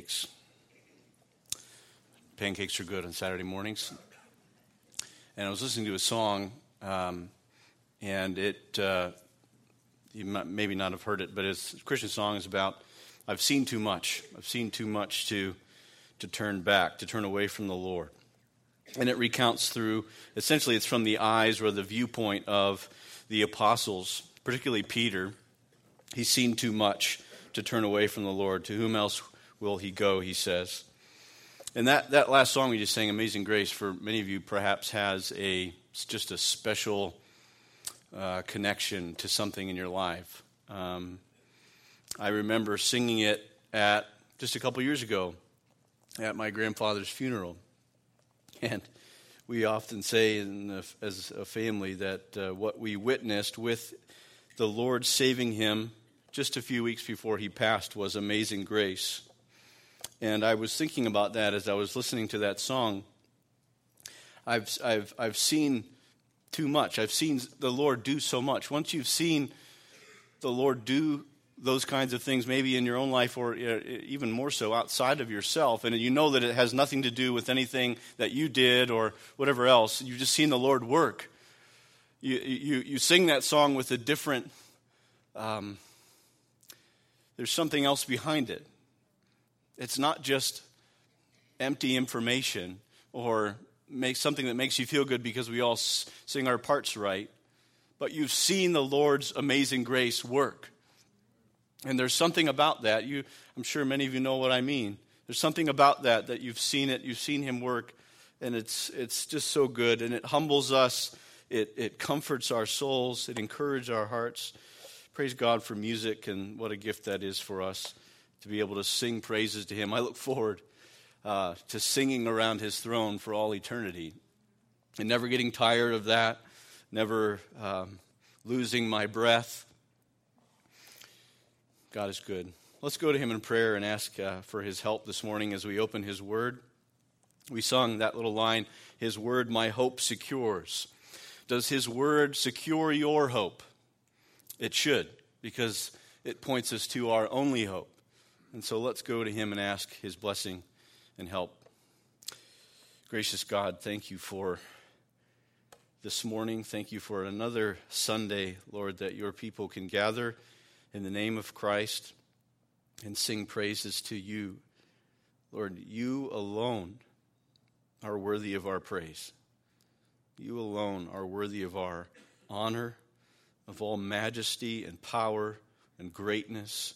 Pancakes. Pancakes are good on Saturday mornings. And I was listening to a song, um, and it, uh, you might, maybe not have heard it, but it's a Christian song is about I've seen too much. I've seen too much to, to turn back, to turn away from the Lord. And it recounts through, essentially, it's from the eyes or the viewpoint of the apostles, particularly Peter He's seen too much to turn away from the Lord. To whom else will he go, he says. And that, that last song we just sang, Amazing Grace, for many of you perhaps has a just a special uh, connection to something in your life. Um, I remember singing it at just a couple years ago at my grandfather's funeral. And we often say the, as a family that uh, what we witnessed with the Lord saving him just a few weeks before he passed was Amazing Grace. And I was thinking about that as I was listening to that song. I've, I've, I've seen too much. I've seen the Lord do so much. Once you've seen the Lord do those kinds of things, maybe in your own life or uh, even more so outside of yourself, and you know that it has nothing to do with anything that you did or whatever else, you've just seen the Lord work. You, you, you sing that song with a different. Um, there's something else behind it. It's not just empty information or make something that makes you feel good because we all sing our parts right, but you've seen the Lord's amazing grace work. And there's something about that. You, I'm sure many of you know what I mean. There's something about that that you've seen it, you've seen Him work, and it's, it's just so good. And it humbles us, it, it comforts our souls, it encourages our hearts praise God for music and what a gift that is for us to be able to sing praises to Him. I look forward uh, to singing around His throne for all eternity and never getting tired of that, never um, losing my breath. God is good. Let's go to Him in prayer and ask uh, for His help this morning as we open His Word. We sung that little line, His Word my hope secures. Does His Word secure your hope? It should, because it points us to our only hope. And so let's go to Him and ask His blessing and help. Gracious God, thank you for this morning. Thank you for another Sunday, Lord, that your people can gather in the name of Christ and sing praises to you. Lord, you alone are worthy of our praise. You alone are worthy of our honor of all majesty and power and greatness.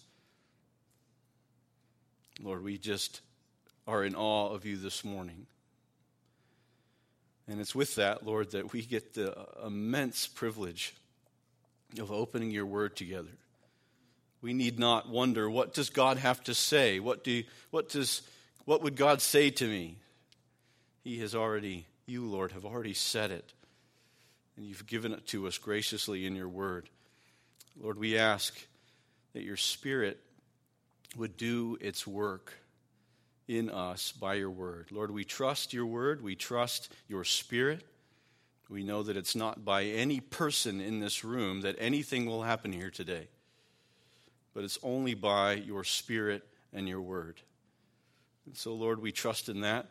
Lord, we just are in awe of you this morning. And it's with that, Lord, that we get the immense privilege of opening your word together. We need not wonder what does God have to say? What do what does what would God say to me? He has already you Lord have already said it and you've given it to us graciously in your word. Lord, we ask that your Spirit would do its work in us by your word. Lord, we trust your word, we trust your Spirit. We know that it's not by any person in this room that anything will happen here today, but it's only by your Spirit and your word. And so, Lord, we trust in that.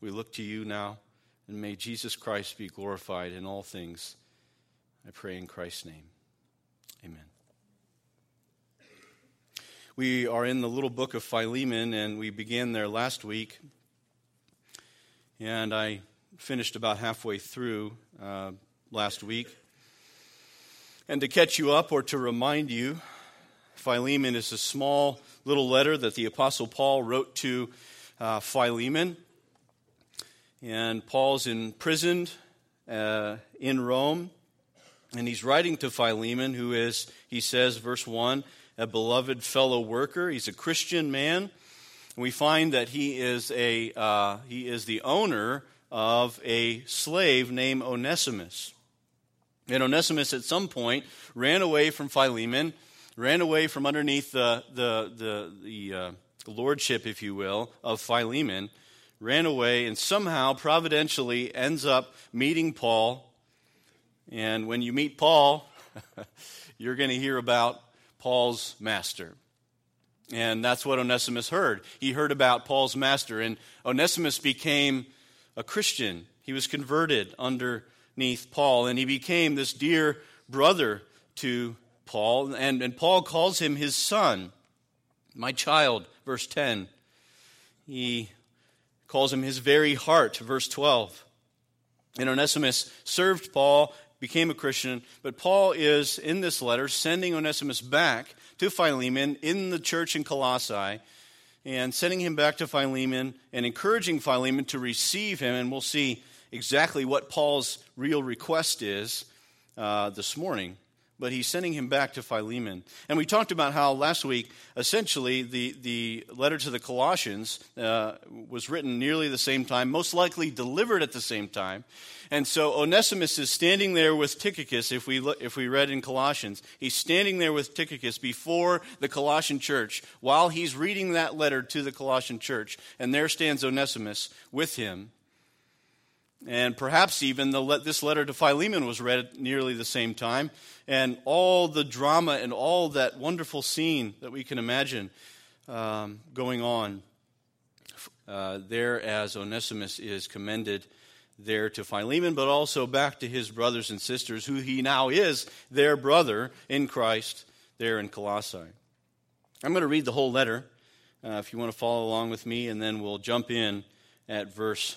We look to you now. And may Jesus Christ be glorified in all things. I pray in Christ's name. Amen. We are in the little book of Philemon, and we began there last week. And I finished about halfway through uh, last week. And to catch you up or to remind you, Philemon is a small little letter that the Apostle Paul wrote to uh, Philemon. And Paul's imprisoned uh, in Rome. And he's writing to Philemon, who is, he says, verse 1, a beloved fellow worker. He's a Christian man. We find that he is, a, uh, he is the owner of a slave named Onesimus. And Onesimus, at some point, ran away from Philemon, ran away from underneath the, the, the, the uh, lordship, if you will, of Philemon, ran away, and somehow, providentially, ends up meeting Paul. And when you meet Paul, you're going to hear about Paul's master. And that's what Onesimus heard. He heard about Paul's master, and Onesimus became a Christian. He was converted underneath Paul, and he became this dear brother to Paul. And, and Paul calls him his son, my child, verse 10. He calls him his very heart, verse 12. And Onesimus served Paul, became a Christian, but Paul is, in this letter, sending Onesimus back to Philemon in the church in Colossae and sending him back to Philemon and encouraging Philemon to receive him. And we'll see exactly what Paul's real request is uh, this morning but he's sending him back to Philemon. And we talked about how last week, essentially, the, the letter to the Colossians uh, was written nearly the same time, most likely delivered at the same time. And so Onesimus is standing there with Tychicus, if we, look, if we read in Colossians. He's standing there with Tychicus before the Colossian church while he's reading that letter to the Colossian church. And there stands Onesimus with him. And perhaps even the, this letter to Philemon was read at nearly the same time. And all the drama and all that wonderful scene that we can imagine um, going on uh, there as Onesimus is commended there to Philemon, but also back to his brothers and sisters, who he now is their brother in Christ there in Colossae. I'm going to read the whole letter uh, if you want to follow along with me, and then we'll jump in at verse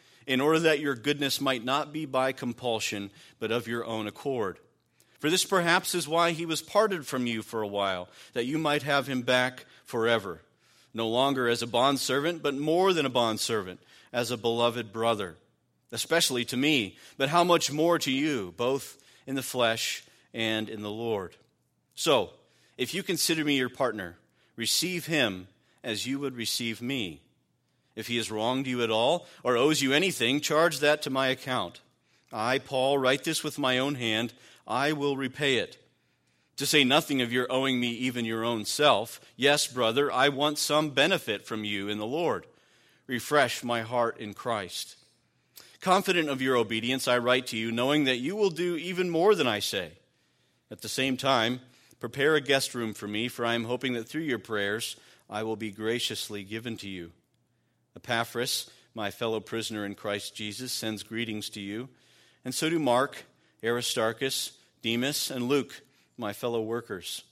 in order that your goodness might not be by compulsion, but of your own accord. For this perhaps is why he was parted from you for a while, that you might have him back forever, no longer as a bondservant, but more than a bondservant, as a beloved brother, especially to me, but how much more to you, both in the flesh and in the Lord. So, if you consider me your partner, receive him as you would receive me. If he has wronged you at all or owes you anything, charge that to my account. I, Paul, write this with my own hand. I will repay it. To say nothing of your owing me even your own self. Yes, brother, I want some benefit from you in the Lord. Refresh my heart in Christ. Confident of your obedience, I write to you, knowing that you will do even more than I say. At the same time, prepare a guest room for me, for I am hoping that through your prayers I will be graciously given to you. Epaphras, my fellow prisoner in Christ Jesus, sends greetings to you, and so do Mark, Aristarchus, Demas, and Luke, my fellow workers.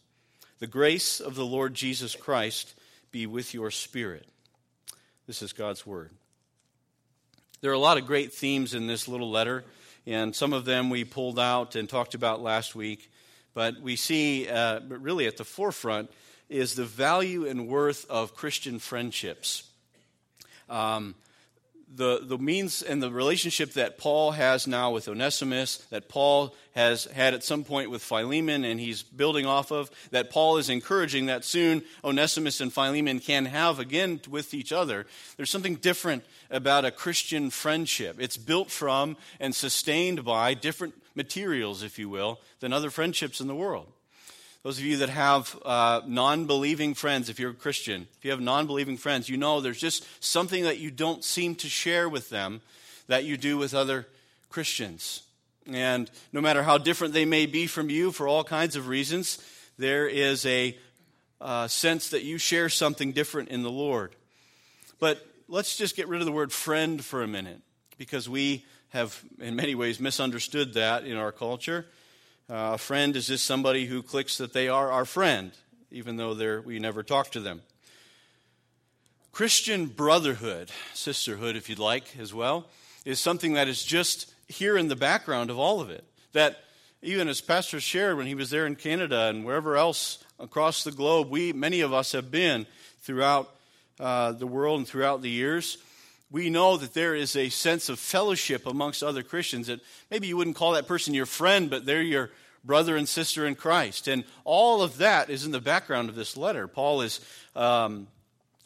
The grace of the Lord Jesus Christ be with your spirit. This is God's word. There are a lot of great themes in this little letter, and some of them we pulled out and talked about last week. But we see, uh, really at the forefront, is the value and worth of Christian friendships. Um, the, the means and the relationship that Paul has now with Onesimus, that Paul has had at some point with Philemon, and he's building off of, that Paul is encouraging that soon Onesimus and Philemon can have again with each other. There's something different about a Christian friendship. It's built from and sustained by different materials, if you will, than other friendships in the world. Those of you that have uh, non believing friends, if you're a Christian, if you have non believing friends, you know there's just something that you don't seem to share with them that you do with other Christians. And no matter how different they may be from you for all kinds of reasons, there is a uh, sense that you share something different in the Lord. But let's just get rid of the word friend for a minute because we have, in many ways, misunderstood that in our culture. Uh, a friend is just somebody who clicks that they are our friend, even though we never talk to them. Christian brotherhood, sisterhood, if you'd like, as well, is something that is just here in the background of all of it. That even as Pastor shared when he was there in Canada and wherever else across the globe, we many of us have been throughout uh, the world and throughout the years. We know that there is a sense of fellowship amongst other Christians that maybe you wouldn't call that person your friend, but they're your brother and sister in Christ. And all of that is in the background of this letter. Paul is um,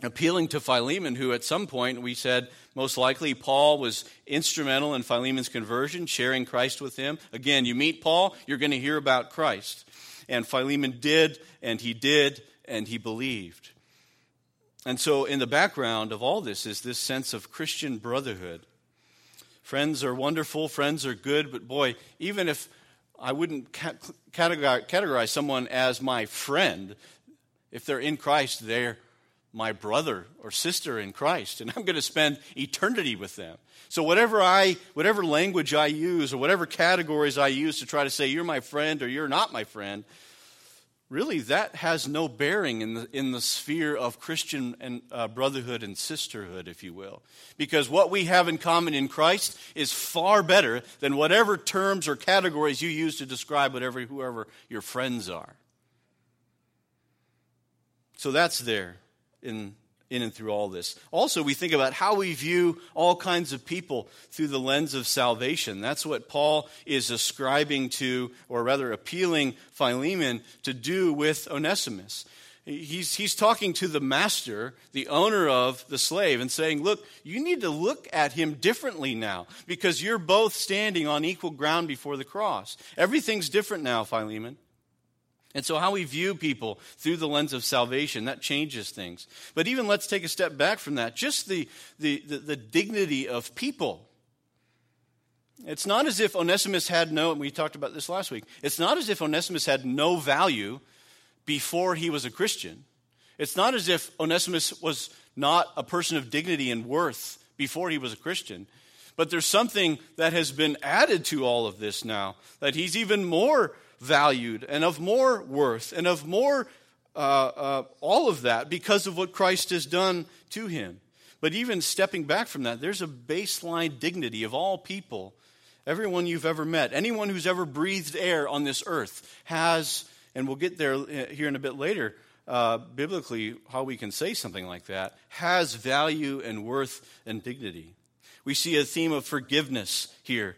appealing to Philemon, who at some point we said most likely Paul was instrumental in Philemon's conversion, sharing Christ with him. Again, you meet Paul, you're going to hear about Christ. And Philemon did, and he did, and he believed. And so, in the background of all this is this sense of Christian brotherhood. Friends are wonderful, friends are good, but boy, even if I wouldn't categorize someone as my friend. If they're in Christ, they're my brother or sister in Christ, and I'm going to spend eternity with them. So whatever I, whatever language I use, or whatever categories I use to try to say you're my friend or you're not my friend, really that has no bearing in the, in the sphere of Christian and uh, brotherhood and sisterhood, if you will. Because what we have in common in Christ is far better than whatever terms or categories you use to describe whatever whoever your friends are. So that's there in in and through all this. Also, we think about how we view all kinds of people through the lens of salvation. That's what Paul is ascribing to, or rather appealing Philemon to do with Onesimus. He's, he's talking to the master, the owner of the slave, and saying, Look, you need to look at him differently now because you're both standing on equal ground before the cross. Everything's different now, Philemon. And so, how we view people through the lens of salvation, that changes things. But even let's take a step back from that. Just the, the, the, the dignity of people. It's not as if Onesimus had no, and we talked about this last week, it's not as if Onesimus had no value before he was a Christian. It's not as if Onesimus was not a person of dignity and worth before he was a Christian. But there's something that has been added to all of this now, that he's even more valued and of more worth and of more uh, uh, all of that because of what Christ has done to him. But even stepping back from that, there's a baseline dignity of all people. Everyone you've ever met, anyone who's ever breathed air on this earth has, and we'll get there uh, here in a bit later, uh, biblically, how we can say something like that, has value and worth and dignity. We see a theme of forgiveness here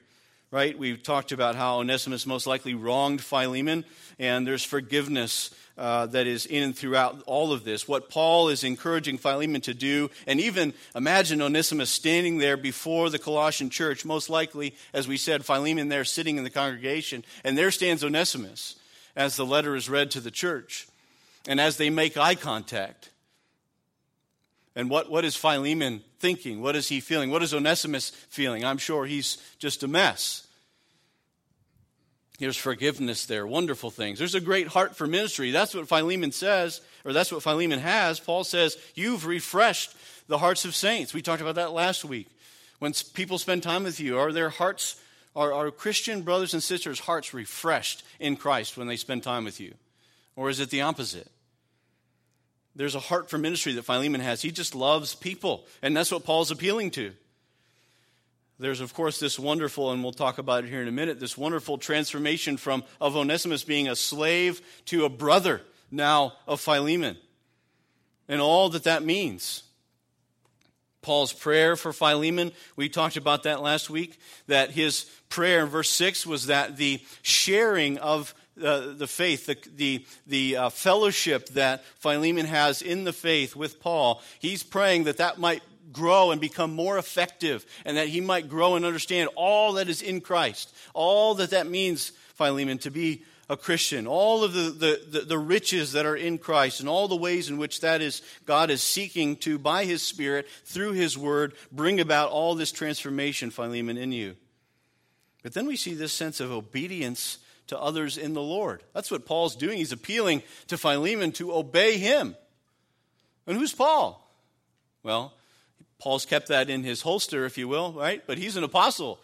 right? We've talked about how Onesimus most likely wronged Philemon, and there's forgiveness uh, that is in and throughout all of this. What Paul is encouraging Philemon to do, and even imagine Onesimus standing there before the Colossian church, most likely, as we said, Philemon there sitting in the congregation, and there stands Onesimus as the letter is read to the church. And as they make eye contact, and what, what is Philemon thinking? What is he feeling? What is Onesimus feeling? I'm sure he's just a mess. There's forgiveness there, wonderful things. There's a great heart for ministry. That's what Philemon says, or that's what Philemon has. Paul says, You've refreshed the hearts of saints. We talked about that last week. When people spend time with you, are their hearts, are, are Christian brothers and sisters' hearts refreshed in Christ when they spend time with you? Or is it the opposite? There's a heart for ministry that Philemon has. He just loves people, and that's what Paul's appealing to. There's of course this wonderful and we'll talk about it here in a minute this wonderful transformation from of onesimus being a slave to a brother now of philemon and all that that means. Paul's prayer for philemon we talked about that last week that his prayer in verse 6 was that the sharing of uh, the faith, the, the, the uh, fellowship that Philemon has in the faith with Paul, he's praying that that might grow and become more effective and that he might grow and understand all that is in Christ, all that that means, Philemon, to be a Christian, all of the, the, the, the, riches that are in Christ, and all the ways in which that is God is seeking to, by His Spirit, through His Word, bring about all this transformation, Philemon, in you. But then we see this sense of obedience to others in the Lord. That's what Paul's doing. He's appealing to Philemon to obey him. And who's Paul? Well, Paul's kept that in his holster, if you will, right? But he's an apostle.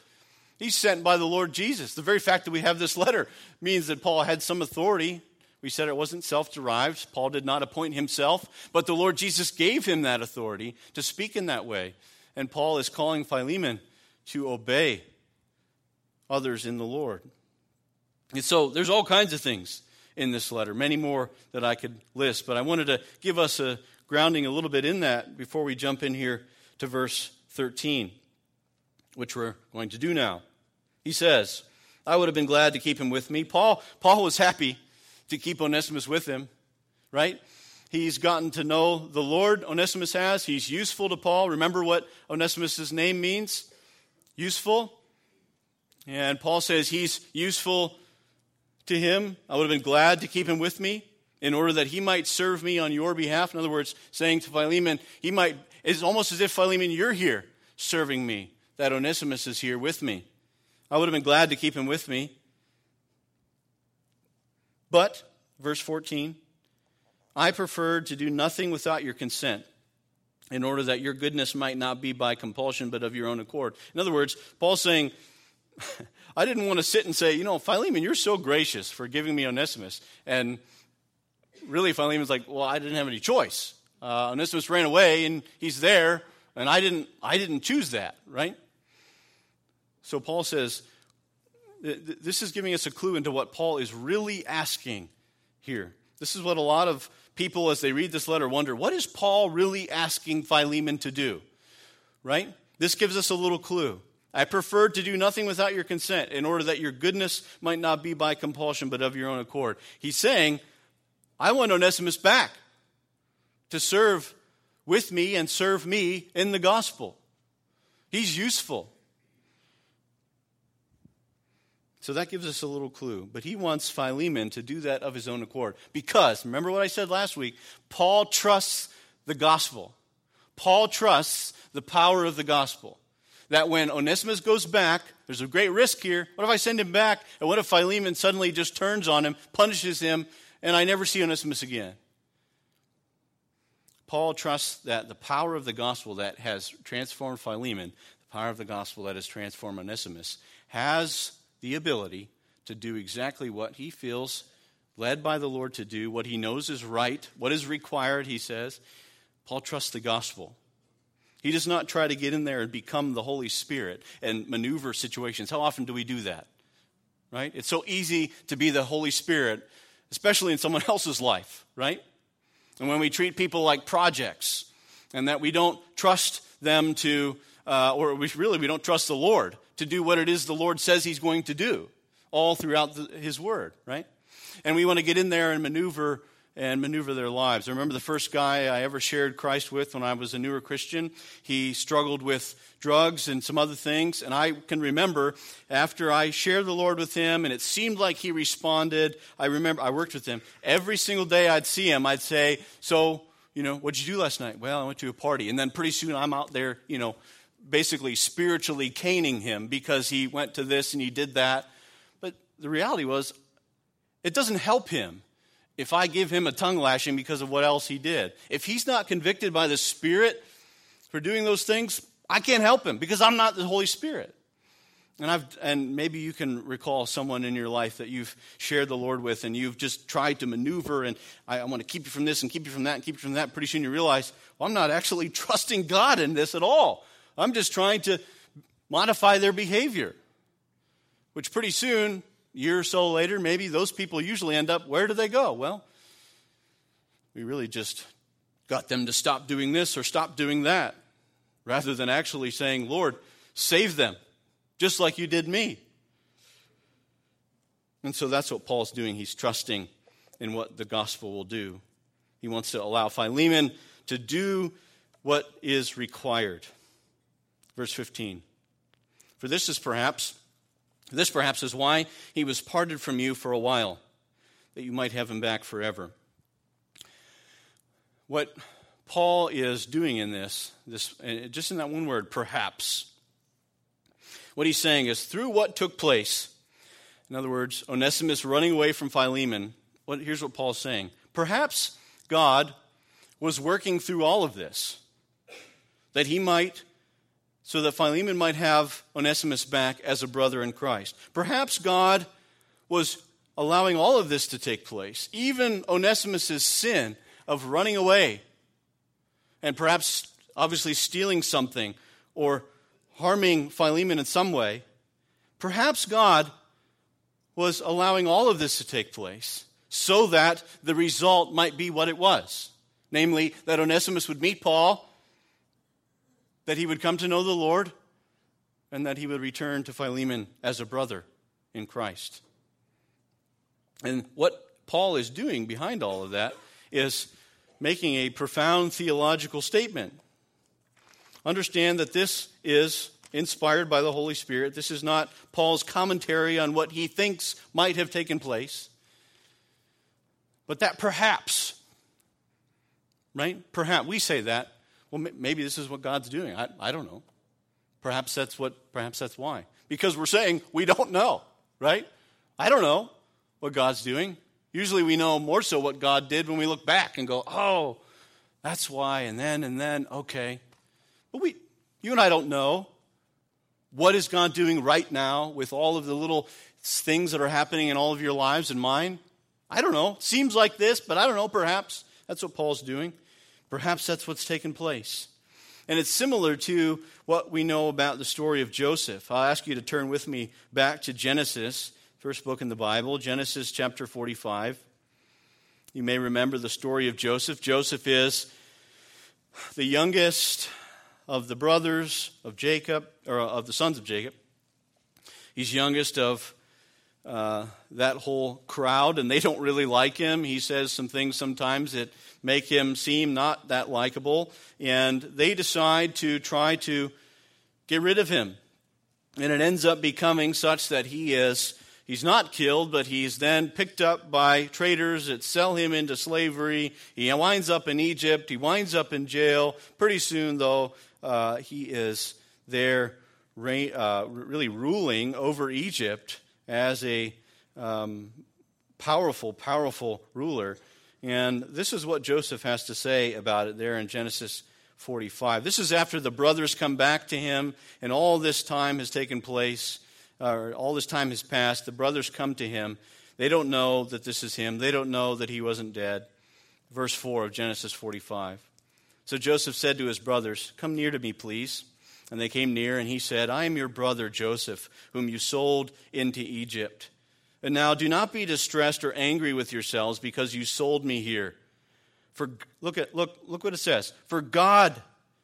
He's sent by the Lord Jesus. The very fact that we have this letter means that Paul had some authority. We said it wasn't self derived. Paul did not appoint himself, but the Lord Jesus gave him that authority to speak in that way. And Paul is calling Philemon to obey others in the Lord. And so there's all kinds of things in this letter, many more that I could list, but I wanted to give us a grounding a little bit in that before we jump in here to verse 13, which we're going to do now. He says, I would have been glad to keep him with me. Paul, Paul was happy to keep Onesimus with him, right? He's gotten to know the Lord, Onesimus has. He's useful to Paul. Remember what Onesimus' name means? Useful. And Paul says he's useful to him. I would have been glad to keep him with me in order that he might serve me on your behalf. In other words, saying to Philemon, he might, it's almost as if Philemon, you're here serving me, that Onesimus is here with me. I would have been glad to keep him with me. But, verse 14, I preferred to do nothing without your consent in order that your goodness might not be by compulsion but of your own accord. In other words, Paul's saying, I didn't want to sit and say, you know, Philemon, you're so gracious for giving me Onesimus. And really, Philemon's like, well, I didn't have any choice. Uh, Onesimus ran away, and he's there, and I didn't, I didn't choose that, right? So Paul says, this is giving us a clue into what Paul is really asking here. This is what a lot of people, as they read this letter, wonder what is Paul really asking Philemon to do? Right? This gives us a little clue. I preferred to do nothing without your consent, in order that your goodness might not be by compulsion, but of your own accord. He's saying, I want Onesimus back to serve with me and serve me in the gospel. He's useful. So that gives us a little clue. But he wants Philemon to do that of his own accord. Because, remember what I said last week? Paul trusts the gospel. Paul trusts the power of the gospel that when Onesimus goes back, there's a great risk here. What if I send him back? And what if Philemon suddenly just turns on him, punishes him, and I never see Onesimus again? Paul trusts that the power of the gospel that has transformed Philemon, the power of the gospel that has transformed Onesimus, has the ability to do exactly what he feels led by the Lord to do, what he knows is right, what is required, he says. Paul trusts the gospel. He does not try to get in there and become the Holy Spirit and maneuver situations. How often do we do that? Right? It's so easy to be the Holy Spirit, especially in someone else's life, right? And when we treat people like projects and that we don't trust them to, uh, or we, really we don't trust the Lord to do what it is the Lord says He's going to do all throughout the, His Word, right? And we want to get in there and maneuver and maneuver their lives. I remember the first guy I ever shared Christ with when I was a newer Christian. He struggled with drugs and some other things. And I can remember after I shared the Lord with him and it seemed like he responded, I remember I worked with him. Every single day I'd see him, I'd say, So, you know, what'd you do last night? Well, I went to a party. And then pretty soon I'm out there, you know, basically spiritually caning him because he went to this and he did that. But the reality was, it doesn't help him if I give him a tongue lashing because of what else he did. If he's not convicted by the Spirit for doing those things, I can't help him because I'm not the Holy Spirit. And I've and maybe you can recall someone in your life that you've shared the Lord with and you've just tried to maneuver and I, I want to keep you from this and keep you from that and keep you from that. Pretty soon you realize, well, I'm not actually trusting God in this at all. I'm just trying to modify their behavior, which pretty soon, year or so later, maybe those people usually end up where do they go? Well, we really just got them to stop doing this or stop doing that, rather than actually saying, Lord, save them, just like you did me. And so that's what Paul's doing. He's trusting in what the gospel will do. He wants to allow Philemon to do what is required. Verse 15. For this is perhaps, this perhaps is why he was parted from you for a while, that you might have him back forever. What Paul is doing in this, this uh, just in that one word, perhaps, what he's saying is through what took place, in other words, Onesimus running away from Philemon, what, here's what Paul's saying. Perhaps God was working through all of this, that he might, so that Philemon might have Onesimus back as a brother in Christ. Perhaps God was allowing all of this to take place, even Onesimus' sin of running away and perhaps obviously stealing something or harming Philemon in some way. Perhaps God was allowing all of this to take place so that the result might be what it was namely, that Onesimus would meet Paul, that he would come to know the Lord, and that he would return to Philemon as a brother in Christ. And what Paul is doing behind all of that is making a profound theological statement. Understand that this is inspired by the Holy Spirit. This is not Paul's commentary on what he thinks might have taken place. But that perhaps, right? Perhaps, we say that. Well, maybe this is what God's doing. I, I don't know. Perhaps that's what, perhaps that's why. Because we're saying we don't know, right? I don't know what God's doing. Usually we know more so what God did when we look back and go, oh, that's why, and then, and then, okay. But we, you and I don't know what is God doing right now with all of the little things that are happening in all of your lives and mine. I don't know. Seems like this, but I don't know, perhaps. That's what Paul's doing. Perhaps that's what's taken place. And it's similar to what we know about the story of Joseph. I'll ask you to turn with me back to Genesis First book in the Bible, Genesis chapter 45. You may remember the story of Joseph. Joseph is the youngest of the brothers of Jacob, or of the sons of Jacob. He's youngest of uh, that whole crowd, and they don't really like him. He says some things sometimes that make him seem not that likable, and they decide to try to get rid of him. And it ends up becoming such that he is He's not killed, but he's then picked up by traders that sell him into slavery. He winds up in Egypt. He winds up in jail. Pretty soon, though, uh, he is there uh, really ruling over Egypt as a um, powerful, powerful ruler. And this is what Joseph has to say about it there in Genesis 45. This is after the brothers come back to him, and all this time has taken place or all this time has passed. The brothers come to him. They don't know that this is him, they don't know that he wasn't dead. Verse 4 of Genesis 45. So Joseph said to his brothers, Come near to me, please. And they came near, and he said, I am your brother Joseph, whom you sold into Egypt. And now do not be distressed or angry with yourselves because you sold me here. For look at look look what it says. For God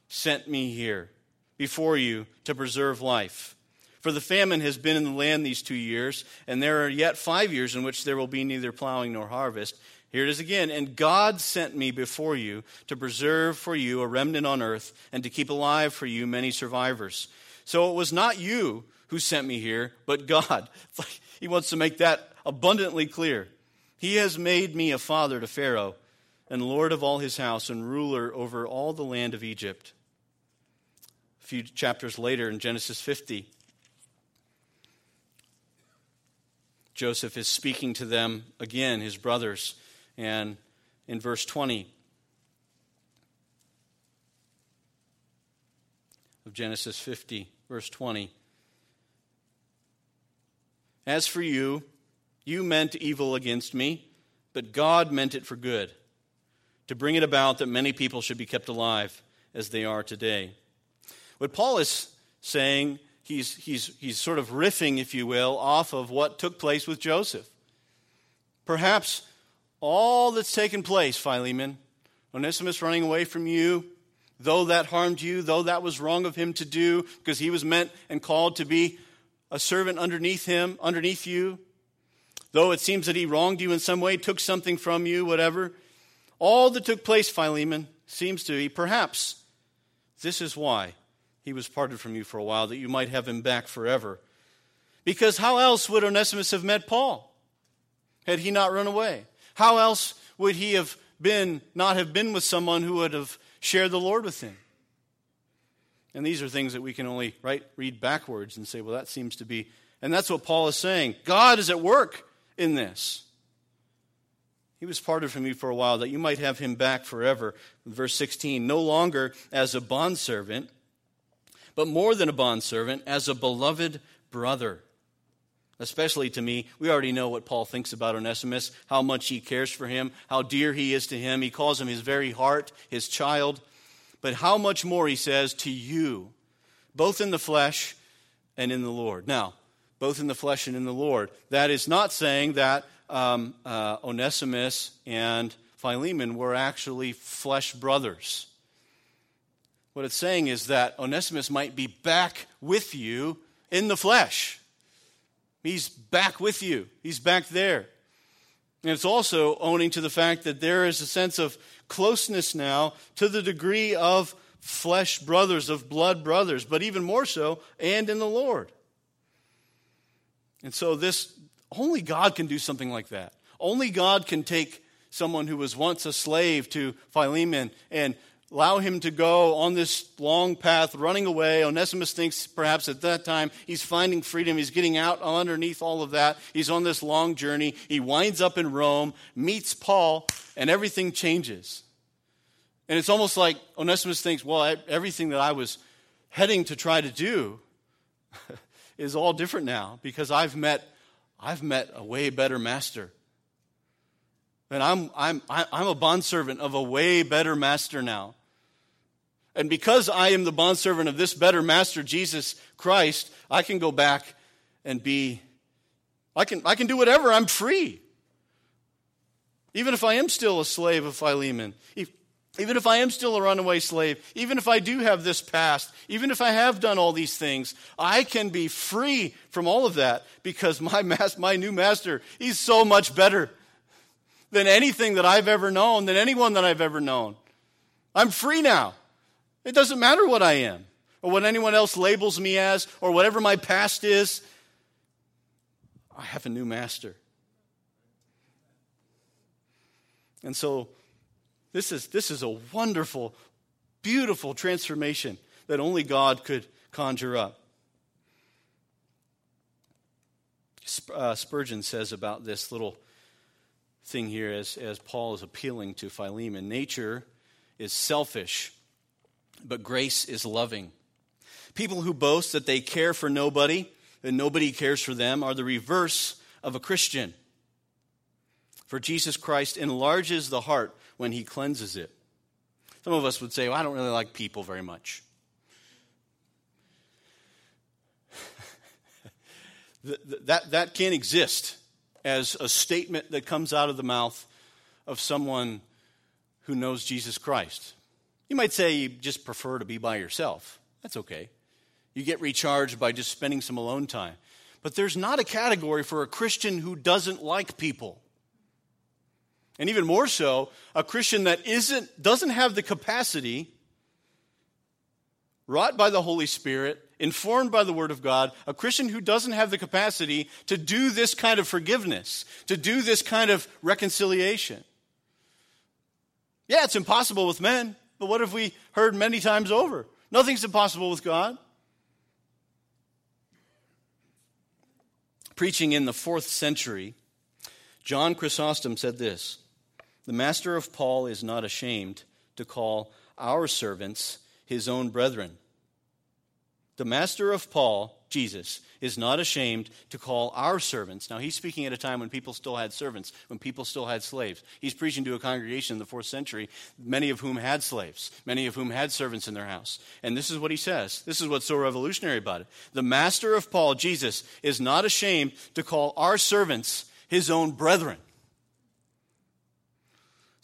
sent me here before you to preserve life. For the famine has been in the land these two years, and there are yet five years in which there will be neither plowing nor harvest. Here it is again. And God sent me before you to preserve for you a remnant on earth and to keep alive for you many survivors. So it was not you who sent me here, but God. he wants to make that abundantly clear. He has made me a father to Pharaoh and Lord of all his house and ruler over all the land of Egypt. A few chapters later in Genesis 50, Joseph is speaking to them again, his brothers. And in verse 20 of Genesis 50, verse 20, As for you, you meant evil against me, but God meant it for good, to bring it about that many people should be kept alive as they are today. What Paul is saying he's, he's, he's sort of riffing, if you will, off of what took place with Joseph. Perhaps all that's taken place, Philemon, Onesimus running away from you, though that harmed you, though that was wrong of him to do, because he was meant and called to be a servant underneath him, underneath you, though it seems that he wronged you in some way, took something from you, whatever, all that took place, Philemon, seems to be perhaps this is why he was parted from you for a while, that you might have him back forever. Because how else would Onesimus have met Paul had he not run away? How else would he have been, not have been with someone who would have shared the Lord with him? And these are things that we can only right, read backwards and say, well, that seems to be. And that's what Paul is saying. God is at work in this. He was parted from you for a while that you might have him back forever. Verse 16, no longer as a bondservant, but more than a bondservant, as a beloved brother. Especially to me, we already know what Paul thinks about Onesimus, how much he cares for him, how dear he is to him. He calls him his very heart, his child. But how much more, he says, to you, both in the flesh and in the Lord. Now, both in the flesh and in the Lord. That is not saying that um, uh, Onesimus and Philemon were actually flesh brothers. What it's saying is that Onesimus might be back with you in the flesh. He's back with you, he's back there. And it's also owning to the fact that there is a sense of closeness now to the degree of flesh brothers, of blood brothers, but even more so, and in the Lord. And so this only God can do something like that. Only God can take someone who was once a slave to Philemon and allow him to go on this long path, running away. Onesimus thinks perhaps at that time he's finding freedom. He's getting out underneath all of that. He's on this long journey. He winds up in Rome, meets Paul, and everything changes. And it's almost like Onesimus thinks, well, everything that I was heading to try to do is all different now because I've met I've met a way better master. And I'm, I'm, I'm a bondservant of a way better master now. And because I am the bondservant of this better master, Jesus Christ, I can go back and be, I can, I can do whatever. I'm free. Even if I am still a slave of Philemon, even if I am still a runaway slave, even if I do have this past, even if I have done all these things, I can be free from all of that because my, mas- my new master, he's so much better than anything that I've ever known, than anyone that I've ever known. I'm free now. It doesn't matter what I am or what anyone else labels me as or whatever my past is. I have a new master. And so this is, this is a wonderful, beautiful transformation that only God could conjure up. Uh, Spurgeon says about this little thing here as, as Paul is appealing to Philemon nature is selfish, but grace is loving. People who boast that they care for nobody and nobody cares for them are the reverse of a Christian. For Jesus Christ enlarges the heart when he cleanses it. Some of us would say, well, I don't really like people very much. that, that can't exist as a statement that comes out of the mouth of someone who knows Jesus Christ. You might say you just prefer to be by yourself. That's okay. You get recharged by just spending some alone time. But there's not a category for a Christian who doesn't like people. And even more so, a Christian that isn't, doesn't have the capacity, wrought by the Holy Spirit, informed by the Word of God, a Christian who doesn't have the capacity to do this kind of forgiveness, to do this kind of reconciliation. Yeah, it's impossible with men, but what have we heard many times over? Nothing's impossible with God. Preaching in the fourth century, John Chrysostom said this the master of Paul is not ashamed to call our servants his own brethren. The master of Paul Jesus, is not ashamed to call our servants. Now, he's speaking at a time when people still had servants, when people still had slaves. He's preaching to a congregation in the fourth century, many of whom had slaves, many of whom had servants in their house. And this is what he says. This is what's so revolutionary about it. The master of Paul, Jesus, is not ashamed to call our servants his own brethren.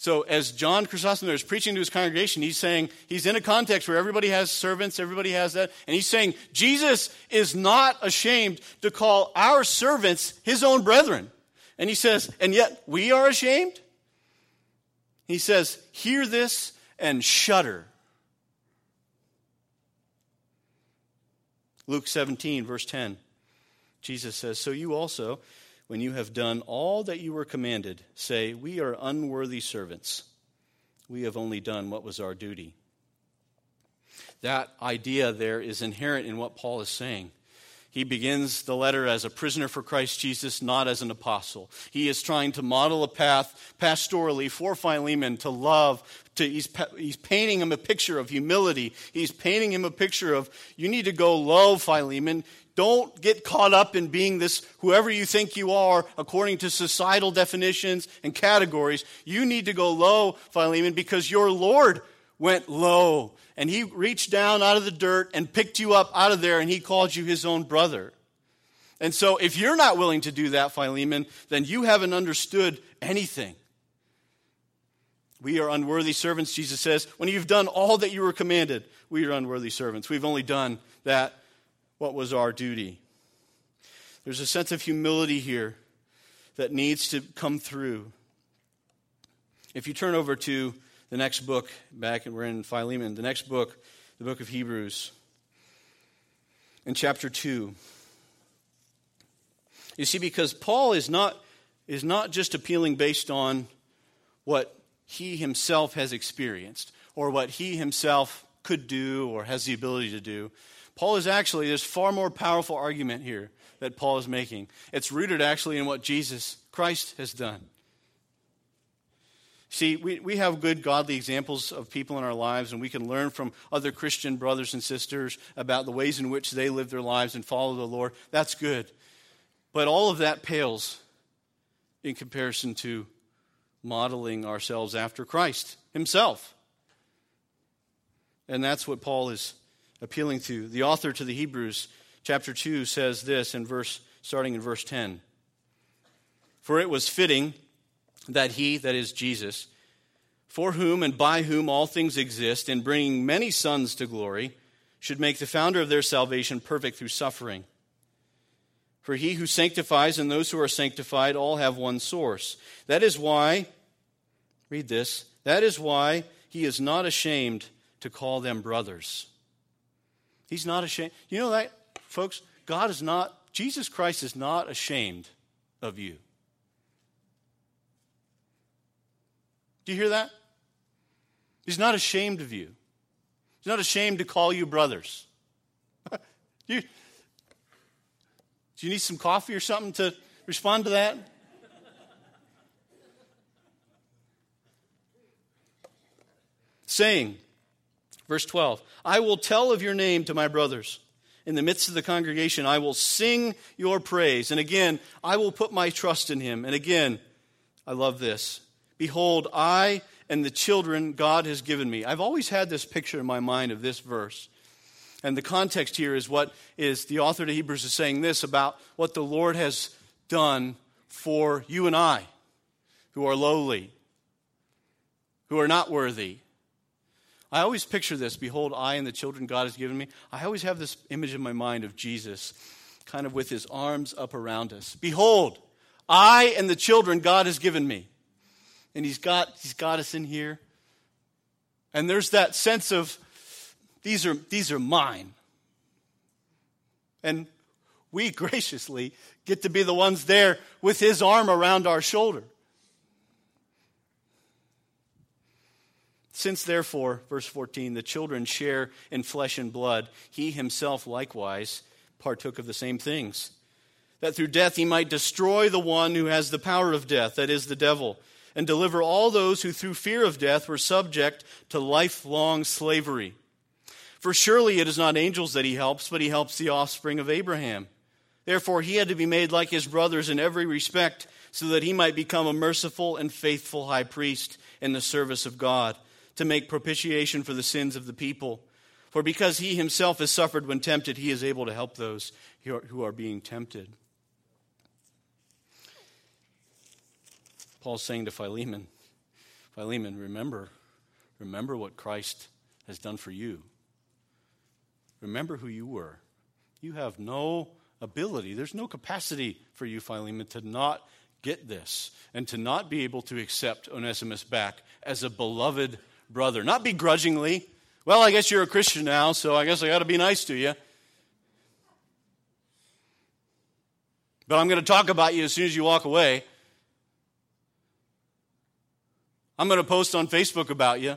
So, as John Chrysostom is preaching to his congregation, he's saying, he's in a context where everybody has servants, everybody has that, and he's saying, Jesus is not ashamed to call our servants his own brethren. And he says, and yet we are ashamed? He says, hear this and shudder. Luke 17, verse 10, Jesus says, So you also when you have done all that you were commanded, say, We are unworthy servants. We have only done what was our duty. That idea there is inherent in what Paul is saying. He begins the letter as a prisoner for Christ Jesus, not as an apostle. He is trying to model a path pastorally for Philemon to love. To, he's, he's painting him a picture of humility. He's painting him a picture of you need to go low, Philemon. Don't get caught up in being this whoever you think you are according to societal definitions and categories. You need to go low, Philemon, because your Lord went low and he reached down out of the dirt and picked you up out of there and he called you his own brother. And so if you're not willing to do that, Philemon, then you haven't understood anything. We are unworthy servants, Jesus says. When you've done all that you were commanded, we are unworthy servants. We've only done that what was our duty. There's a sense of humility here that needs to come through. If you turn over to the next book, back and we're in Philemon, the next book, the book of Hebrews, in chapter 2. You see, because Paul is not, is not just appealing based on what he himself has experienced or what he himself could do or has the ability to do. Paul is actually, there's far more powerful argument here that Paul is making. It's rooted actually in what Jesus Christ has done. See, we, we have good godly examples of people in our lives, and we can learn from other Christian brothers and sisters about the ways in which they live their lives and follow the Lord. That's good. But all of that pales in comparison to modeling ourselves after Christ Himself. And that's what Paul is appealing to. The author to the Hebrews, chapter 2, says this in verse, starting in verse 10. For it was fitting that he, that is Jesus, for whom and by whom all things exist, in bringing many sons to glory, should make the founder of their salvation perfect through suffering. For he who sanctifies and those who are sanctified all have one source. That is why, read this, that is why he is not ashamed to call them brothers. He's not ashamed. You know that, folks? God is not, Jesus Christ is not ashamed of you. Do you hear that? He's not ashamed of you. He's not ashamed to call you brothers. do, you, do you need some coffee or something to respond to that? Saying, Verse 12 I will tell of your name to my brothers. In the midst of the congregation, I will sing your praise. And again, I will put my trust in him. And again, I love this. Behold, I and the children God has given me. I've always had this picture in my mind of this verse. And the context here is what is the author to Hebrews is saying this about what the Lord has done for you and I, who are lowly, who are not worthy, I always picture this Behold, I and the children God has given me. I always have this image in my mind of Jesus, kind of with his arms up around us. Behold, I and the children God has given me. And he's got, he's got us in here. And there's that sense of, these are, these are mine. And we graciously get to be the ones there with his arm around our shoulder. Since therefore, verse 14, the children share in flesh and blood, he himself likewise partook of the same things, that through death he might destroy the one who has the power of death, that is, the devil, and deliver all those who through fear of death were subject to lifelong slavery. For surely it is not angels that he helps, but he helps the offspring of Abraham. Therefore, he had to be made like his brothers in every respect, so that he might become a merciful and faithful high priest in the service of God, to make propitiation for the sins of the people. For because he himself has suffered when tempted, he is able to help those who are being tempted. Paul's saying to Philemon, Philemon, remember, remember what Christ has done for you. Remember who you were. You have no ability, there's no capacity for you, Philemon, to not get this and to not be able to accept Onesimus back as a beloved brother. Not begrudgingly. Well, I guess you're a Christian now, so I guess I got to be nice to you. But I'm going to talk about you as soon as you walk away. I'm going to post on Facebook about you.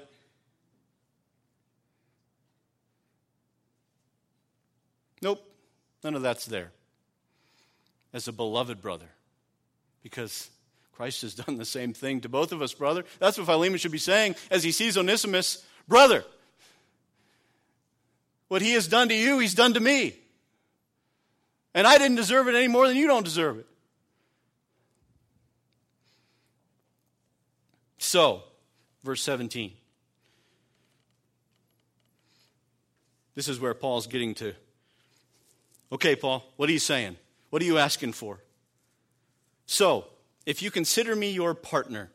Nope, none of that's there. As a beloved brother, because Christ has done the same thing to both of us, brother. That's what Philemon should be saying as he sees Onesimus, brother. What he has done to you, he's done to me. And I didn't deserve it any more than you don't deserve it. So, verse 17. This is where Paul's getting to. Okay, Paul, what are you saying? What are you asking for? So, if you consider me your partner,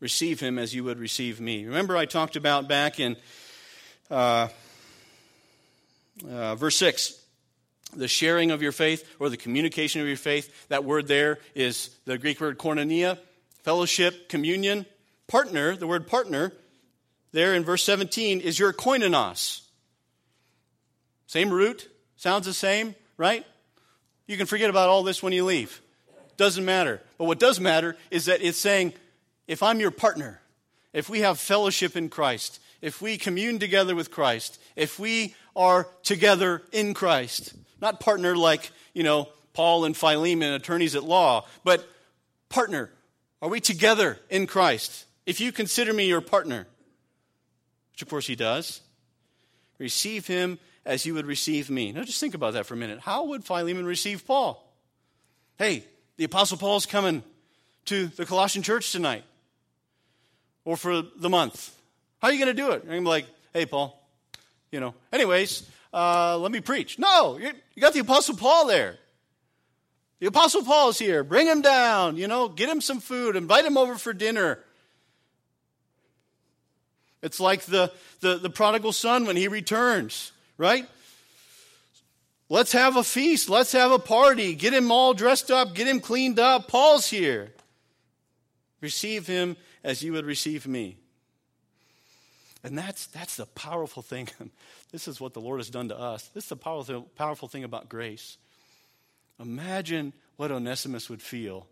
receive him as you would receive me. Remember, I talked about back in uh, uh, verse 6 the sharing of your faith or the communication of your faith. That word there is the Greek word koinonia, fellowship, communion. Partner, the word partner, there in verse 17 is your koinonos. Same root, sounds the same, right? You can forget about all this when you leave. Doesn't matter. But what does matter is that it's saying, if I'm your partner, if we have fellowship in Christ, if we commune together with Christ, if we are together in Christ, not partner like, you know, Paul and Philemon, attorneys at law, but partner. Are we together in Christ? If you consider me your partner, which of course he does, receive him as you would receive me. Now just think about that for a minute. How would Philemon receive Paul? Hey, the Apostle Paul's coming to the Colossian church tonight or for the month. How are you going to do it? I'm going to be like, hey, Paul, you know, anyways, uh, let me preach. No, you got the Apostle Paul there. The Apostle Paul's here. Bring him down, you know, get him some food, invite him over for dinner. It's like the, the, the prodigal son when he returns, right? Let's have a feast. Let's have a party. Get him all dressed up. Get him cleaned up. Paul's here. Receive him as you would receive me. And that's, that's the powerful thing. this is what the Lord has done to us. This is the powerful, powerful thing about grace. Imagine what Onesimus would feel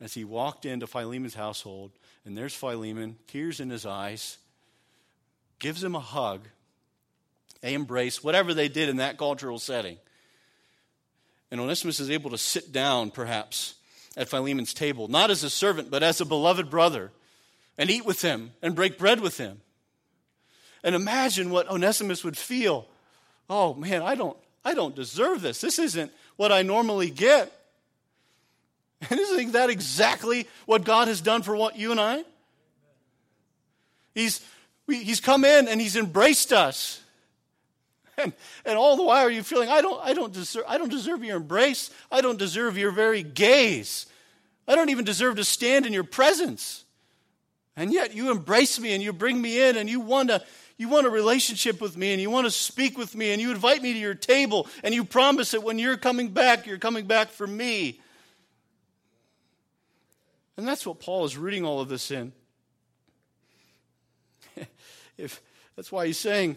as he walked into Philemon's household, and there's Philemon, tears in his eyes, gives him a hug, a embrace, whatever they did in that cultural setting. And Onesimus is able to sit down, perhaps, at Philemon's table, not as a servant, but as a beloved brother, and eat with him and break bread with him. And imagine what Onesimus would feel. Oh man, I don't, I don't deserve this. This isn't what I normally get. And isn't that exactly what God has done for what you and I? He's, we, he's come in and he's embraced us. And, and all the while you're you feeling, I don't, I, don't deserve, I don't deserve your embrace. I don't deserve your very gaze. I don't even deserve to stand in your presence. And yet you embrace me and you bring me in and you want to you want a relationship with me and you want to speak with me and you invite me to your table and you promise that when you're coming back, you're coming back for me. And that's what Paul is rooting all of this in. if that's why he's saying,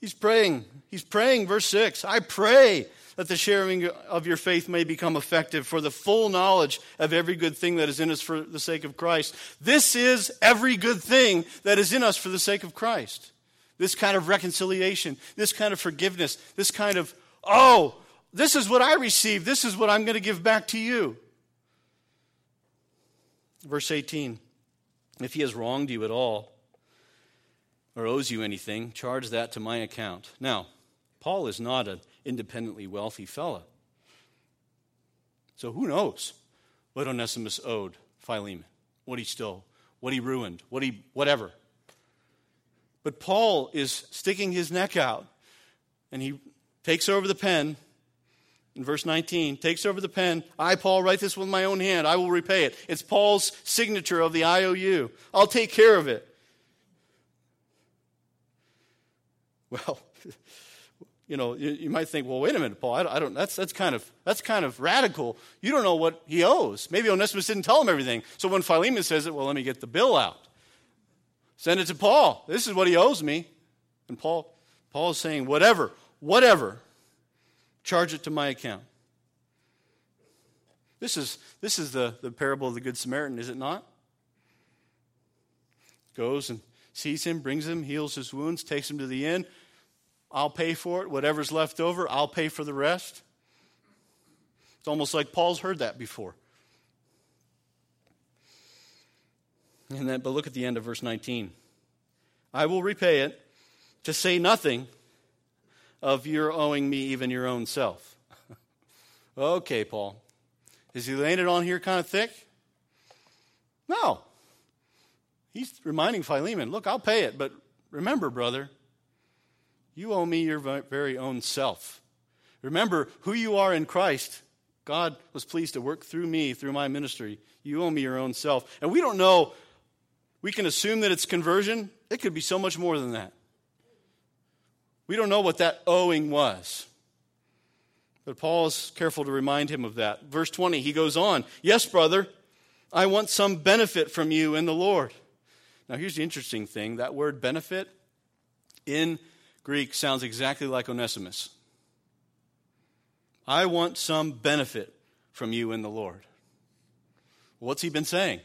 he's praying. He's praying, verse 6 I pray that the sharing of your faith may become effective for the full knowledge of every good thing that is in us for the sake of Christ. This is every good thing that is in us for the sake of Christ this kind of reconciliation, this kind of forgiveness, this kind of, oh, this is what I received, this is what I'm going to give back to you. Verse 18 If he has wronged you at all, or owes you anything, charge that to my account. Now, Paul is not an independently wealthy fellow. So who knows what Onesimus owed Philemon, what he stole, what he ruined, what he whatever. But Paul is sticking his neck out and he takes over the pen. In verse 19 takes over the pen. I paul write this with my own hand. I will repay it. It's paul's signature of the iou i'll take care of it well you know you, you might think well wait a minute paul I I don't, that's, that's, kind of, that's kind of radical you don't know what he owes maybe onesimus didn't tell him everything so when philemon says it well let me get the bill out send it to paul this is what he owes me and paul paul is saying whatever whatever charge it to my account. This is, this is the, the parable of the Good Samaritan, is it not? Goes and sees him, brings him, heals his wounds, takes him to the inn. I'll pay for it. Whatever's left over, I'll pay for the rest. It's almost like Paul's heard that before. And then, but look at the end of verse 19. I will repay it, to say nothing of your owing me even your own self. okay, Paul. Is he laying it on here kind of thick? No. He's reminding Philemon, look, I'll pay it, but remember, brother, you owe me your very own self. Remember who you are in Christ. God was pleased to work through me, through my ministry. You owe me your own self. And we don't know, we can assume that it's conversion. It could be so much more than that. We don't know what that owing was. But Paul is careful to remind him of that. Verse 20, he goes on, Yes, brother, I want some benefit from you in the Lord. Now, here's the interesting thing that word benefit in Greek sounds exactly like Onesimus. I want some benefit from you in the Lord. What's he been saying?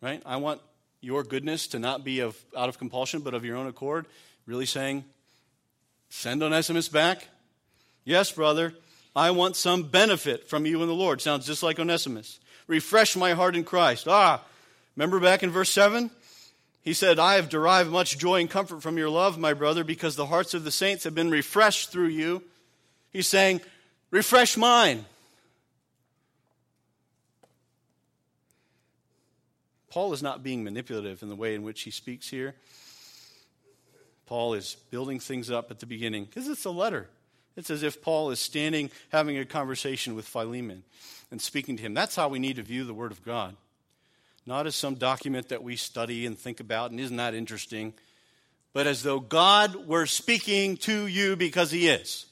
Right? I want your goodness to not be of, out of compulsion, but of your own accord. Really saying, Send Onesimus back? Yes, brother. I want some benefit from you in the Lord. Sounds just like Onesimus. Refresh my heart in Christ. Ah, remember back in verse 7? He said, I have derived much joy and comfort from your love, my brother, because the hearts of the saints have been refreshed through you. He's saying, Refresh mine. Paul is not being manipulative in the way in which he speaks here. Paul is building things up at the beginning because it's a letter. It's as if Paul is standing having a conversation with Philemon and speaking to him. That's how we need to view the Word of God. Not as some document that we study and think about and isn't that interesting, but as though God were speaking to you because He is.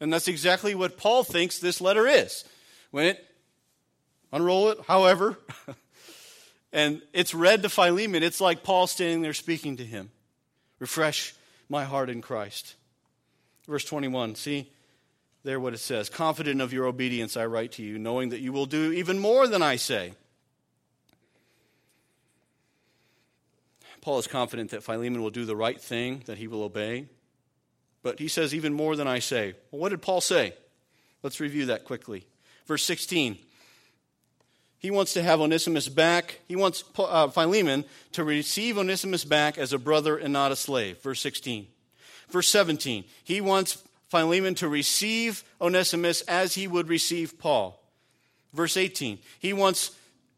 And that's exactly what Paul thinks this letter is. When it, unroll it, however, and it's read to Philemon, it's like Paul standing there speaking to him. Refresh my heart in Christ. Verse 21, see there what it says. Confident of your obedience, I write to you, knowing that you will do even more than I say. Paul is confident that Philemon will do the right thing, that he will obey. But he says, even more than I say. Well, what did Paul say? Let's review that quickly. Verse 16 he wants to have Onesimus back. He wants uh, Philemon to receive Onesimus back as a brother and not a slave. Verse 16. Verse 17. He wants Philemon to receive Onesimus as he would receive Paul. Verse 18. He wants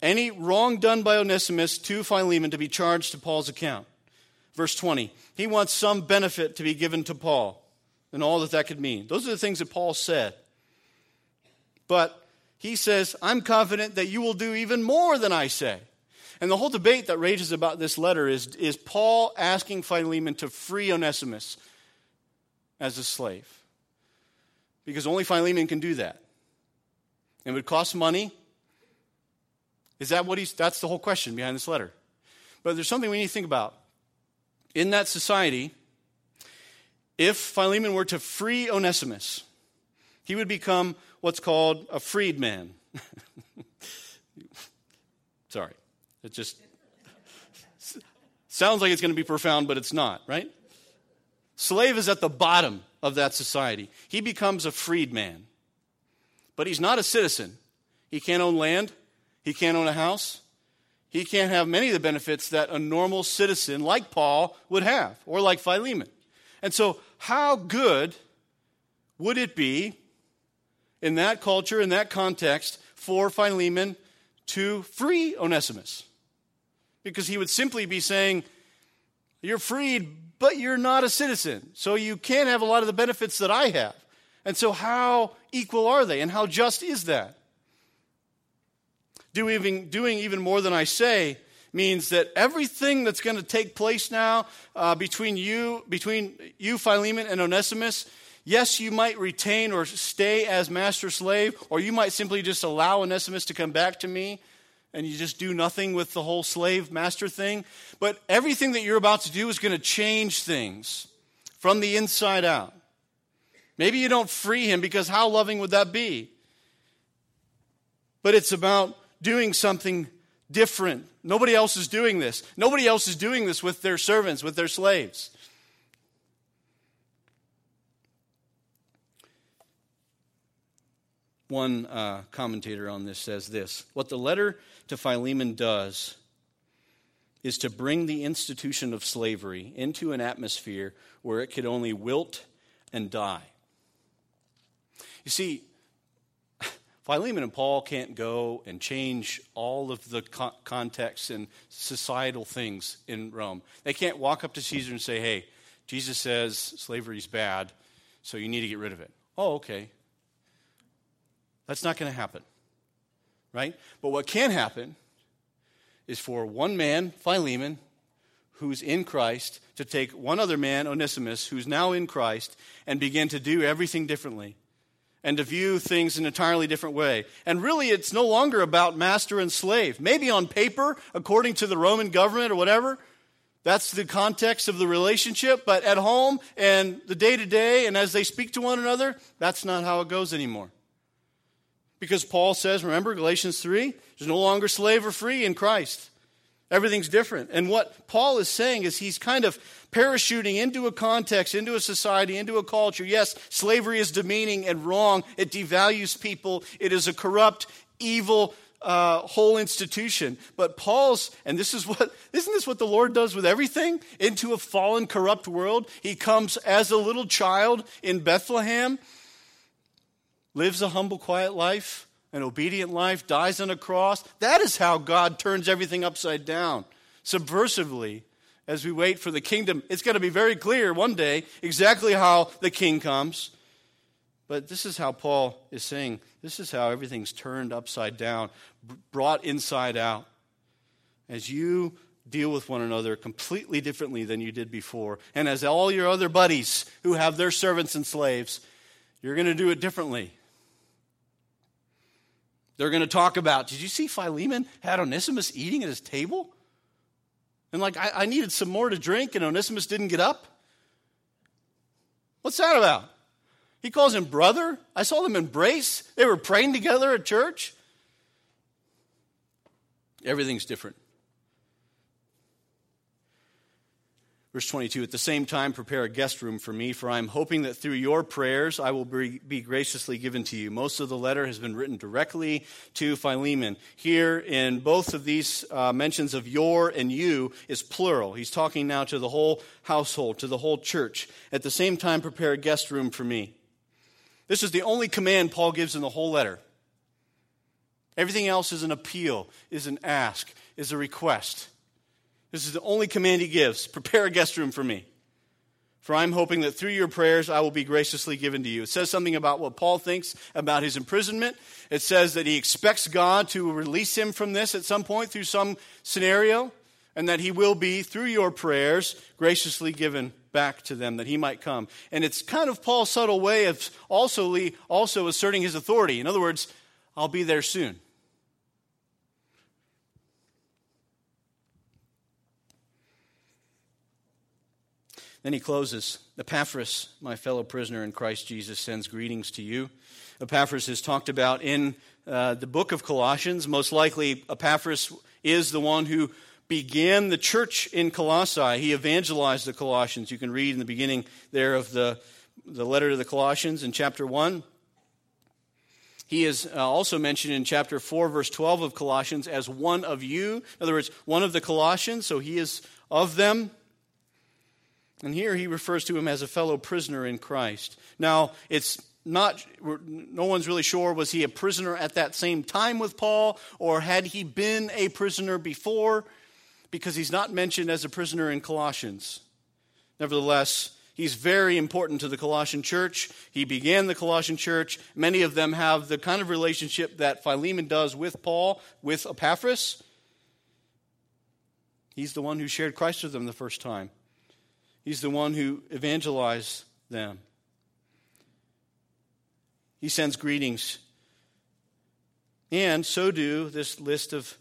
any wrong done by Onesimus to Philemon to be charged to Paul's account. Verse 20. He wants some benefit to be given to Paul and all that that could mean. Those are the things that Paul said. But he says, I'm confident that you will do even more than I say. And the whole debate that rages about this letter is, is Paul asking Philemon to free Onesimus as a slave. Because only Philemon can do that. It would cost money. Is that what he's, that's the whole question behind this letter. But there's something we need to think about. In that society, if Philemon were to free Onesimus, he would become what's called a freedman. Sorry, it just sounds like it's going to be profound, but it's not, right? Slave is at the bottom of that society. He becomes a freedman. But he's not a citizen. He can't own land, he can't own a house, He can't have many of the benefits that a normal citizen like Paul would have, or like Philemon. And so, how good would it be in that culture, in that context, for Philemon to free Onesimus? Because he would simply be saying, You're freed, but you're not a citizen. So you can't have a lot of the benefits that I have. And so, how equal are they, and how just is that? Do even, doing even more than I say means that everything that's going to take place now uh, between you, between you, Philemon, and Onesimus, yes, you might retain or stay as master slave, or you might simply just allow Onesimus to come back to me and you just do nothing with the whole slave master thing. But everything that you're about to do is going to change things from the inside out. Maybe you don't free him because how loving would that be? But it's about doing something different. Nobody else is doing this. Nobody else is doing this with their servants, with their slaves. One uh, commentator on this says this What the letter to Philemon does is to bring the institution of slavery into an atmosphere where it could only wilt and die. You see, Philemon and Paul can't go and change all of the co- contexts and societal things in Rome. They can't walk up to Caesar and say, hey, Jesus says slavery is bad, so you need to get rid of it. Oh, okay. That's not going to happen, right? But what can happen is for one man, Philemon, who's in Christ, to take one other man, Onesimus, who's now in Christ, and begin to do everything differently and to view things in an entirely different way. And really, it's no longer about master and slave. Maybe on paper, according to the Roman government or whatever, that's the context of the relationship, but at home and the day to day and as they speak to one another, that's not how it goes anymore. Because Paul says, remember Galatians 3, there's no longer slave or free in Christ. Everything's different. And what Paul is saying is he's kind of parachuting into a context, into a society, into a culture. Yes, slavery is demeaning and wrong. It devalues people. It is a corrupt, evil, uh, whole institution. But Paul's, and this is what, isn't this what the Lord does with everything? Into a fallen, corrupt world. He comes as a little child in Bethlehem, lives a humble, quiet life an obedient life, dies on a cross. That is how God turns everything upside down, subversively, as we wait for the kingdom. It's going to be very clear one day exactly how the king comes. But this is how Paul is saying this is how everything's turned upside down, brought inside out. As you deal with one another completely differently than you did before, and as all your other buddies who have their servants and slaves, you're going to do it differently. They're going to talk about, did you see Philemon had Onesimus eating at his table? And like, I, I needed some more to drink, and Onesimus didn't get up? What's that about? He calls him brother. I saw them embrace. They were praying together at church. Everything's different. Verse 22 At the same time, prepare a guest room for me, for I am hoping that through your prayers I will be graciously given to you. Most of the letter has been written directly to Philemon. Here, in both of these uh, mentions of your and you, is plural. He's talking now to the whole household, to the whole church. At the same time, prepare a guest room for me. This is the only command Paul gives in the whole letter. Everything else is an appeal, is an ask, is a request. This is the only command he gives prepare a guest room for me. For I'm hoping that through your prayers I will be graciously given to you. It says something about what Paul thinks about his imprisonment. It says that he expects God to release him from this at some point through some scenario, and that he will be, through your prayers, graciously given back to them that he might come. And it's kind of Paul's subtle way of also, also asserting his authority. In other words, I'll be there soon. Then he closes Epaphras, my fellow prisoner in Christ Jesus, sends greetings to you. Epaphras is talked about in uh, the book of Colossians. Most likely, Epaphras is the one who began the church in Colossae. He evangelized the Colossians. You can read in the beginning there of the, the letter to the Colossians in chapter 1. He is uh, also mentioned in chapter 4, verse 12 of Colossians as one of you. In other words, one of the Colossians, so he is of them. And here he refers to him as a fellow prisoner in Christ. Now, it's not, no one's really sure, was he a prisoner at that same time with Paul, or had he been a prisoner before? Because he's not mentioned as a prisoner in Colossians. Nevertheless, He's very important to the Colossian church. He began the Colossian church. Many of them have the kind of relationship that Philemon does with Paul, with Epaphras. He's the one who shared Christ with them the first time, he's the one who evangelized them. He sends greetings. And so do this list of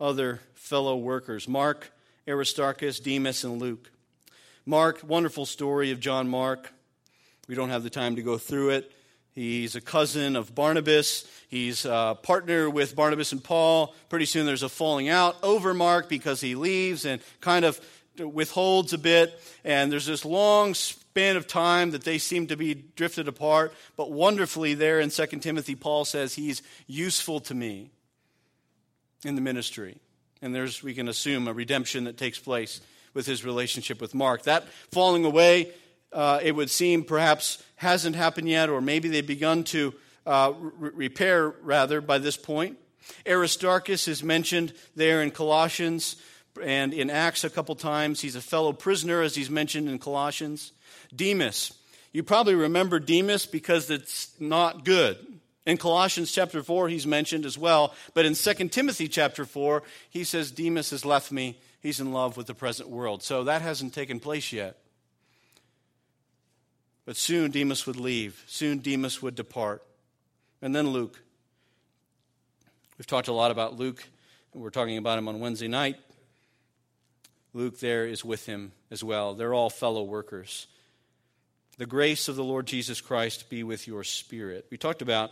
other fellow workers Mark, Aristarchus, Demas, and Luke. Mark, wonderful story of John Mark. We don't have the time to go through it. He's a cousin of Barnabas. He's a partner with Barnabas and Paul. Pretty soon there's a falling out over Mark because he leaves and kind of withholds a bit. And there's this long span of time that they seem to be drifted apart. But wonderfully, there in 2 Timothy, Paul says he's useful to me in the ministry. And there's, we can assume, a redemption that takes place with his relationship with Mark. That falling away, uh, it would seem, perhaps hasn't happened yet, or maybe they've begun to uh, re- repair, rather, by this point. Aristarchus is mentioned there in Colossians and in Acts a couple times. He's a fellow prisoner, as he's mentioned in Colossians. Demas. You probably remember Demas because it's not good. In Colossians chapter 4, he's mentioned as well. But in 2 Timothy chapter 4, he says, Demas has left me he's in love with the present world. So that hasn't taken place yet. But soon Demas would leave. Soon Demas would depart. And then Luke. We've talked a lot about Luke, we're talking about him on Wednesday night. Luke there is with him as well. They're all fellow workers. The grace of the Lord Jesus Christ be with your spirit. We talked about,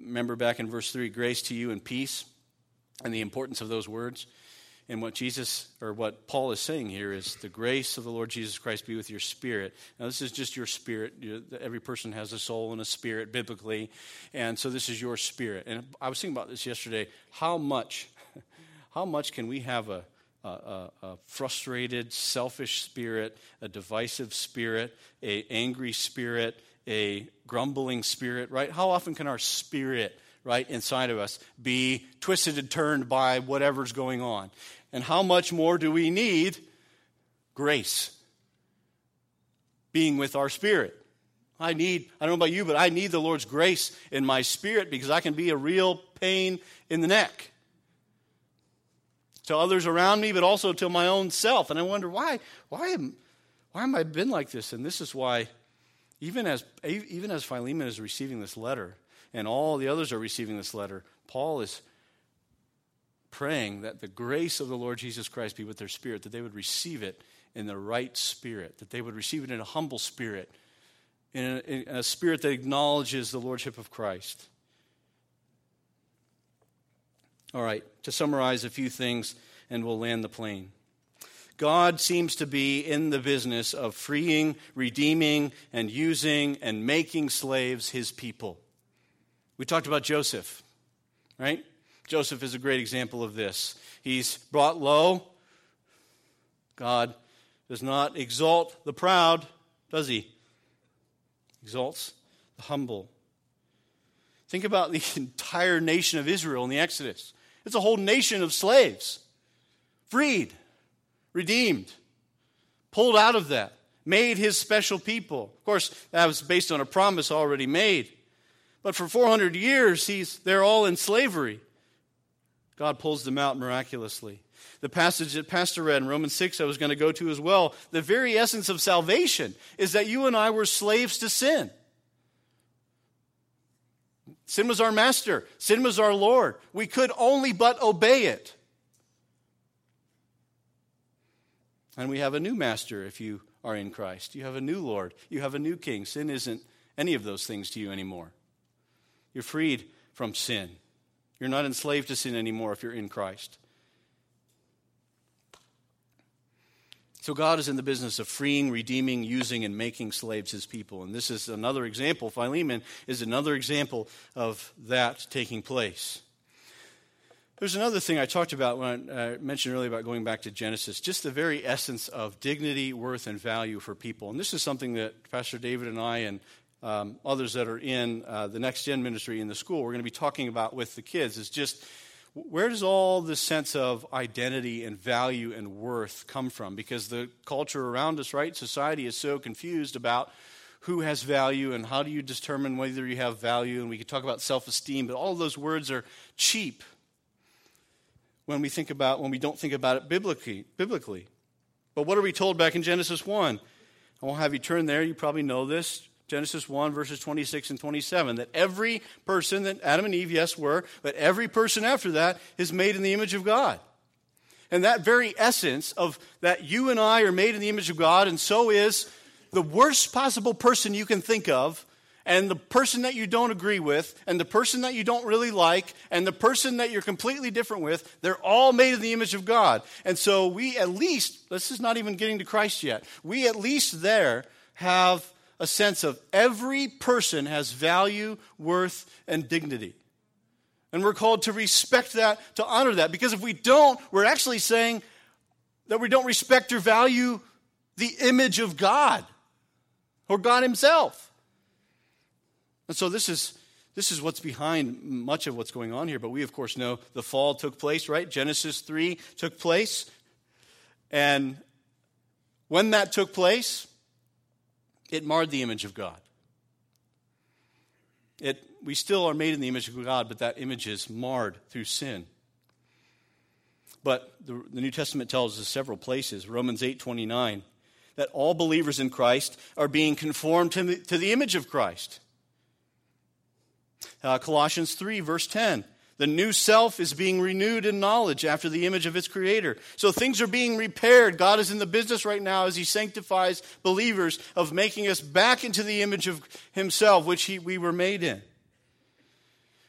remember back in verse 3, grace to you and peace, and the importance of those words. And what Jesus, or what Paul is saying here is the grace of the Lord Jesus Christ be with your spirit. Now, this is just your spirit. Every person has a soul and a spirit biblically. And so this is your spirit. And I was thinking about this yesterday. How much, how much can we have a, a, a, frustrated, selfish spirit, a divisive spirit, a angry spirit, a grumbling spirit, right? How often can our spirit right inside of us be twisted and turned by whatever's going on and how much more do we need grace being with our spirit? I need, I don't know about you, but I need the Lord's grace in my spirit because I can be a real pain in the neck to others around me, but also to my own self. And I wonder why, why am, why am I been like this? And this is why, even as, even as Philemon is receiving this letter, and all the others are receiving this letter, Paul is praying that the grace of the Lord Jesus Christ be with their spirit, that they would receive it in the right spirit, that they would receive it in a humble spirit, in a, in a spirit that acknowledges the Lordship of Christ. All right, to summarize a few things, and we'll land the plane. God seems to be in the business of freeing, redeeming, and using and making slaves his people. We talked about Joseph, right? Joseph is a great example of this. He's brought low. God does not exalt the proud, does he? Exalts the humble. Think about the entire nation of Israel in the Exodus. It's a whole nation of slaves, freed, redeemed, pulled out of that, made his special people. Of course, that was based on a promise already made. But for 400 years, he's, they're all in slavery. God pulls them out miraculously. The passage that Pastor read in Romans 6, I was going to go to as well. The very essence of salvation is that you and I were slaves to sin. Sin was our master, sin was our Lord. We could only but obey it. And we have a new master if you are in Christ. You have a new Lord. You have a new king. Sin isn't any of those things to you anymore. You're freed from sin. You're not enslaved to sin anymore if you're in Christ. So God is in the business of freeing, redeeming, using, and making slaves his people. And this is another example. Philemon is another example of that taking place. There's another thing I talked about when I mentioned earlier about going back to Genesis, just the very essence of dignity, worth, and value for people. And this is something that Pastor David and I and um, others that are in uh, the Next Gen ministry in the school, we're going to be talking about with the kids, is just where does all this sense of identity and value and worth come from? Because the culture around us, right, society is so confused about who has value and how do you determine whether you have value. And we could talk about self esteem, but all those words are cheap when we think about when we don't think about it biblically. Biblically, but what are we told back in Genesis one? I won't have you turn there. You probably know this. Genesis 1, verses 26 and 27, that every person that Adam and Eve, yes, were, but every person after that is made in the image of God. And that very essence of that you and I are made in the image of God, and so is the worst possible person you can think of, and the person that you don't agree with, and the person that you don't really like, and the person that you're completely different with, they're all made in the image of God. And so we at least, this is not even getting to Christ yet, we at least there have a sense of every person has value, worth, and dignity. And we're called to respect that, to honor that, because if we don't, we're actually saying that we don't respect or value the image of God or God Himself. And so this is this is what's behind much of what's going on here. But we, of course, know the fall took place, right? Genesis 3 took place. And when that took place, it marred the image of God. It, we still are made in the image of God, but that image is marred through sin. But the, the New Testament tells us several places, Romans 8 29, that all believers in Christ are being conformed to the, to the image of Christ. Uh, Colossians 3, verse 10, the new self is being renewed in knowledge after the image of its creator. So things are being repaired. God is in the business right now as he sanctifies believers of making us back into the image of himself, which he, we were made in.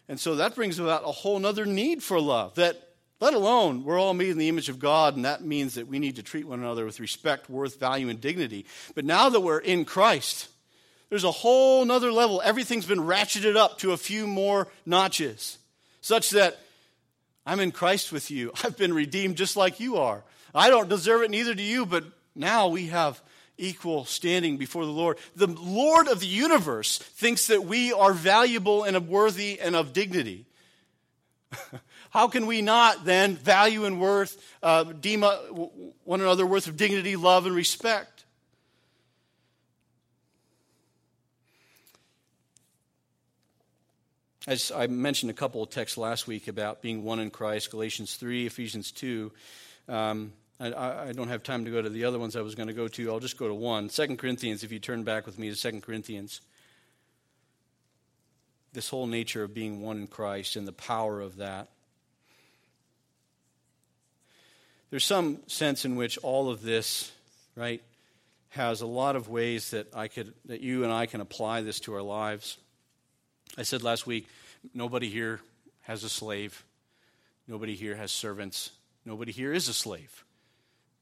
And so that brings about a whole other need for love that let alone we're all made in the image of God, and that means that we need to treat one another with respect, worth, value, and dignity. But now that we're in Christ, there's a whole nother level. Everything's been ratcheted up to a few more notches such that I'm in Christ with you. I've been redeemed just like you are. I don't deserve it, neither do you, but now we have equal standing before the Lord. The Lord of the universe thinks that we are valuable and worthy and of dignity. How can we not then value and worth, uh, deem uh, one another worth of dignity, love, and respect? As I mentioned a couple of texts last week about being one in Christ, Galatians 3, Ephesians 2. Um, I, I, don't have time to go to the other ones I was going to go to. I'll just go to one. 2 Corinthians, if you turn back with me to 2 Corinthians. This whole nature of being one in Christ and the power of that. There's some sense in which all of this, right, has a lot of ways that I could that you and I can apply this to our lives. I said last week, nobody here has a slave. Nobody here has servants. Nobody here is a slave.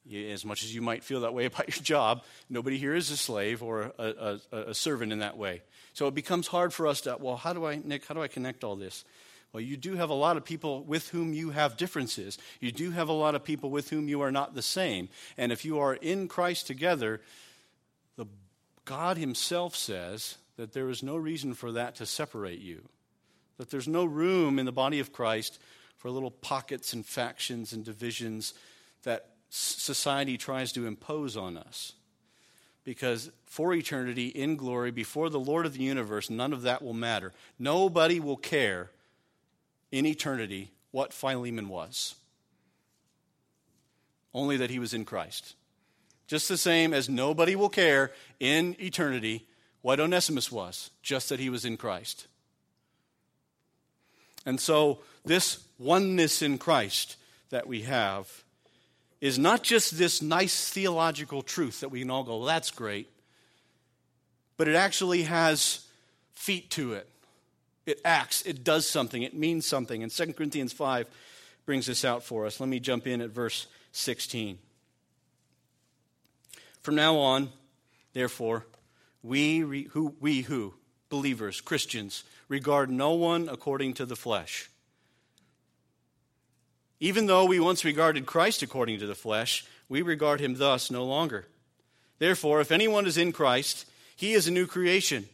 As much as you might feel that way about your job, nobody here is a slave or a, a, a servant in that way. So it becomes hard for us to, well, how do I, Nick, how do I connect all this? Well, you do have a lot of people with whom you have differences. You do have a lot of people with whom you are not the same. And if you are in Christ together, the God Himself says that there is no reason for that to separate you, that there's no room in the body of Christ for little pockets and factions and divisions that society tries to impose on us. Because for eternity, in glory, before the Lord of the universe, none of that will matter. Nobody will care in eternity what Philemon was, only that he was in Christ. Just the same as nobody will care in eternity what Onesimus was, just that he was in Christ. And so, this oneness in Christ that we have is not just this nice theological truth that we can all go, well, that's great, but it actually has feet to it. It acts, it does something, it means something. And 2 Corinthians 5 brings this out for us. Let me jump in at verse 16. From now on, therefore, we re, who we who believers, Christians, regard no one according to the flesh. Even though we once regarded Christ according to the flesh, we regard him thus no longer. Therefore, if anyone is in Christ, he is a new creation.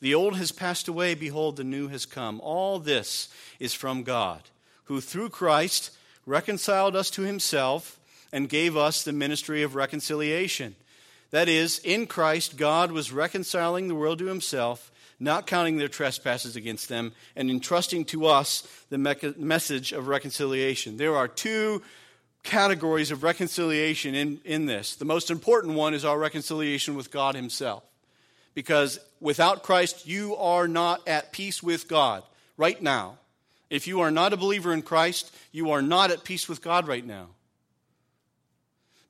The old has passed away, behold, the new has come. All this is from God, who through Christ reconciled us to himself and gave us the ministry of reconciliation. That is, in Christ, God was reconciling the world to himself, not counting their trespasses against them, and entrusting to us the me- message of reconciliation. There are two categories of reconciliation in, in this. The most important one is our reconciliation with God Himself. Because without Christ, you are not at peace with God right now. If you are not a believer in Christ, you are not at peace with God right now.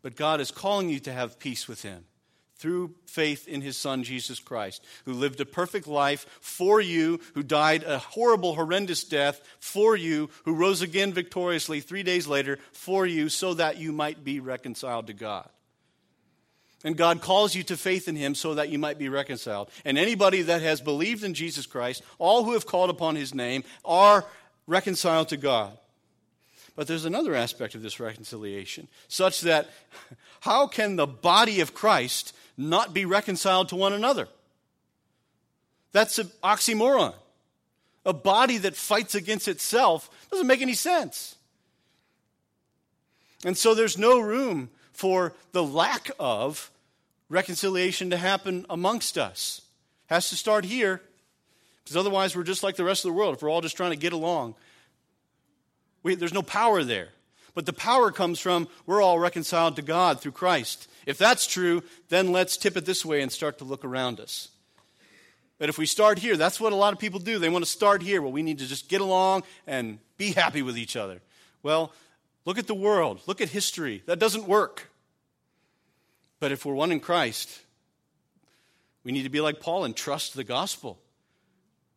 But God is calling you to have peace with Him through faith in his son Jesus Christ, who lived a perfect life for you, who died a horrible, horrendous death for you, who rose again victoriously three days later for you, so that you might be reconciled to God. And God calls you to faith in him so that you might be reconciled. And anybody that has believed in Jesus Christ, all who have called upon his name, are reconciled to God. But there's another aspect of this reconciliation, such that how can the body of Christ not be reconciled to one another. That's an oxymoron. A body that fights against itself doesn't make any sense. And so there's no room for the lack of reconciliation to happen amongst us. Has to start here, because otherwise we're just like the rest of the world. If we're all just trying to get along, we, there's no power there. But the power comes from we're all reconciled to God through Christ. If that's true, then let's tip it this way and start to look around us. But if we start here, that's what a lot of people do. They want to start here. Well, we need to just get along and be happy with each other. Well, look at the world, look at history. That doesn't work. But if we're one in Christ, we need to be like Paul and trust the gospel.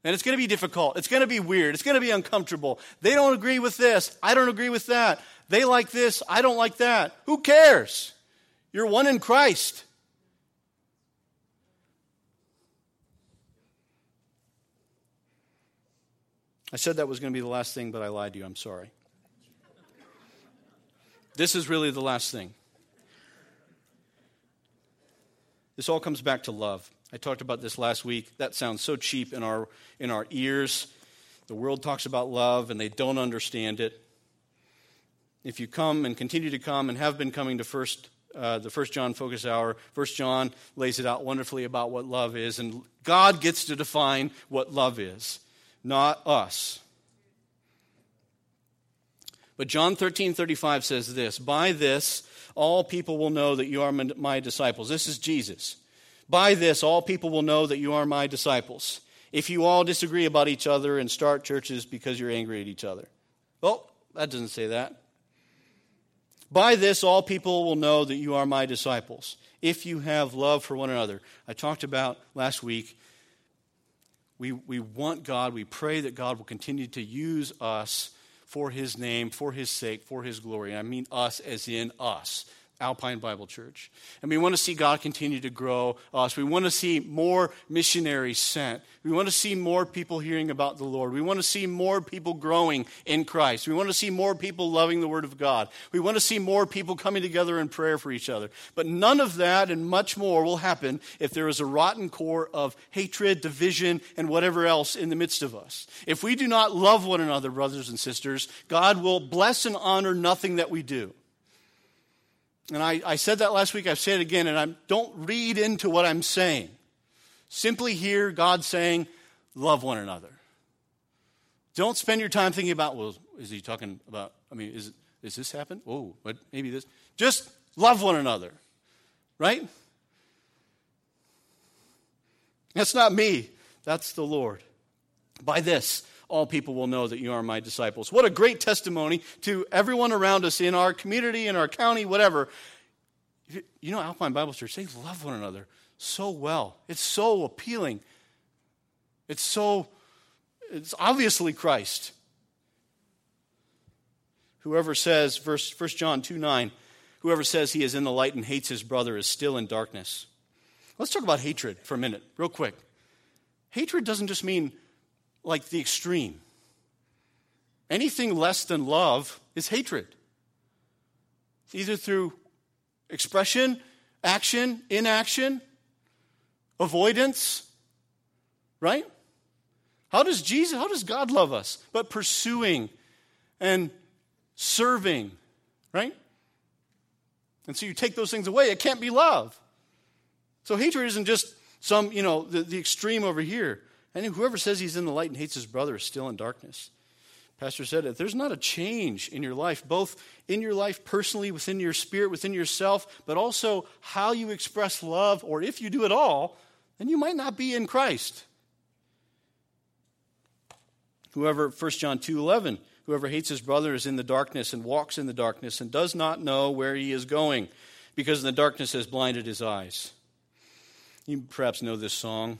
And it's going to be difficult. It's going to be weird. It's going to be uncomfortable. They don't agree with this. I don't agree with that. They like this. I don't like that. Who cares? You're one in Christ. I said that was going to be the last thing, but I lied to you. I'm sorry. This is really the last thing. This all comes back to love. I talked about this last week. That sounds so cheap in our, in our ears. The world talks about love and they don't understand it. If you come and continue to come and have been coming to First uh, the First John Focus Hour. First John lays it out wonderfully about what love is, and God gets to define what love is, not us. But John 13, 35 says this By this, all people will know that you are my disciples. This is Jesus. By this, all people will know that you are my disciples. If you all disagree about each other and start churches because you're angry at each other. Well, that doesn't say that. By this, all people will know that you are my disciples, if you have love for one another. I talked about last week. We, we want God, we pray that God will continue to use us for his name, for his sake, for his glory. And I mean us as in us. Alpine Bible Church. And we want to see God continue to grow us. We want to see more missionaries sent. We want to see more people hearing about the Lord. We want to see more people growing in Christ. We want to see more people loving the Word of God. We want to see more people coming together in prayer for each other. But none of that and much more will happen if there is a rotten core of hatred, division, and whatever else in the midst of us. If we do not love one another, brothers and sisters, God will bless and honor nothing that we do. And I, I said that last week, I've said it again, and I don't read into what I'm saying. Simply hear God saying, love one another. Don't spend your time thinking about, well, is he talking about, I mean, is, is this happen? Oh, but maybe this. Just love one another, right? That's not me, that's the Lord. By this, all people will know that you are my disciples. What a great testimony to everyone around us in our community, in our county, whatever. You know, Alpine Bible Church, they love one another so well. It's so appealing. It's so, it's obviously Christ. Whoever says, verse 1 John 2 9, Whoever says he is in the light and hates his brother is still in darkness. Let's talk about hatred for a minute, real quick. Hatred doesn't just mean like the extreme. Anything less than love is hatred. Either through expression, action, inaction, avoidance, right? How does Jesus, how does God love us? But pursuing and serving, right? And so you take those things away, it can't be love. So hatred isn't just some, you know, the, the extreme over here. And whoever says he's in the light and hates his brother is still in darkness. Pastor said, if there's not a change in your life, both in your life personally, within your spirit, within yourself, but also how you express love, or if you do it all, then you might not be in Christ. Whoever, 1 John 2 11, whoever hates his brother is in the darkness and walks in the darkness and does not know where he is going, because the darkness has blinded his eyes. You perhaps know this song.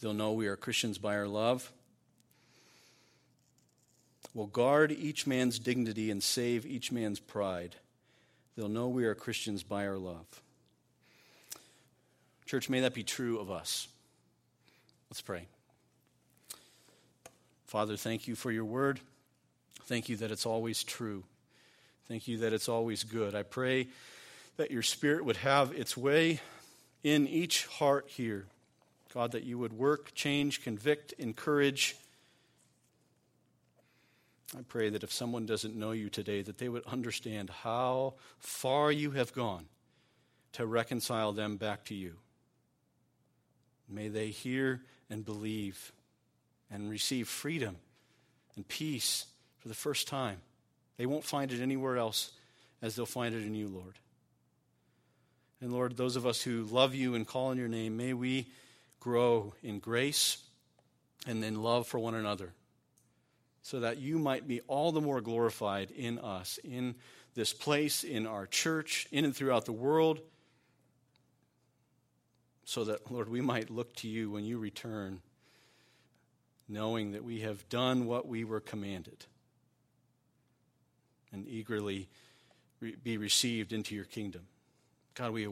They'll know we are Christians by our love. We'll guard each man's dignity and save each man's pride. They'll know we are Christians by our love. Church, may that be true of us. Let's pray. Father, thank you for your word. Thank you that it's always true. Thank you that it's always good. I pray that your spirit would have its way in each heart here. God, that you would work, change, convict, encourage. I pray that if someone doesn't know you today, that they would understand how far you have gone to reconcile them back to you. May they hear and believe and receive freedom and peace for the first time. They won't find it anywhere else as they'll find it in you, Lord. And Lord, those of us who love you and call on your name, may we grow in grace and in love for one another so that you might be all the more glorified in us, in this place, in our church, in and throughout the world, so that, Lord, we might look to you when you return, knowing that we have done what we were commanded and eagerly be received into your kingdom. God, we,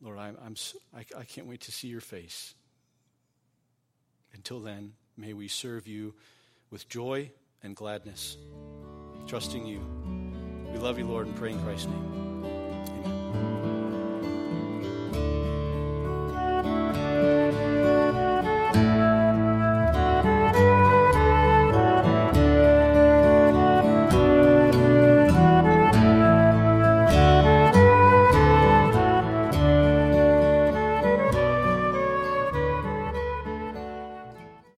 Lord, I'm, I'm, I, I can't wait to see your face. Until then, may we serve you with joy and gladness, trusting you. We love you, Lord, and pray in Christ's name.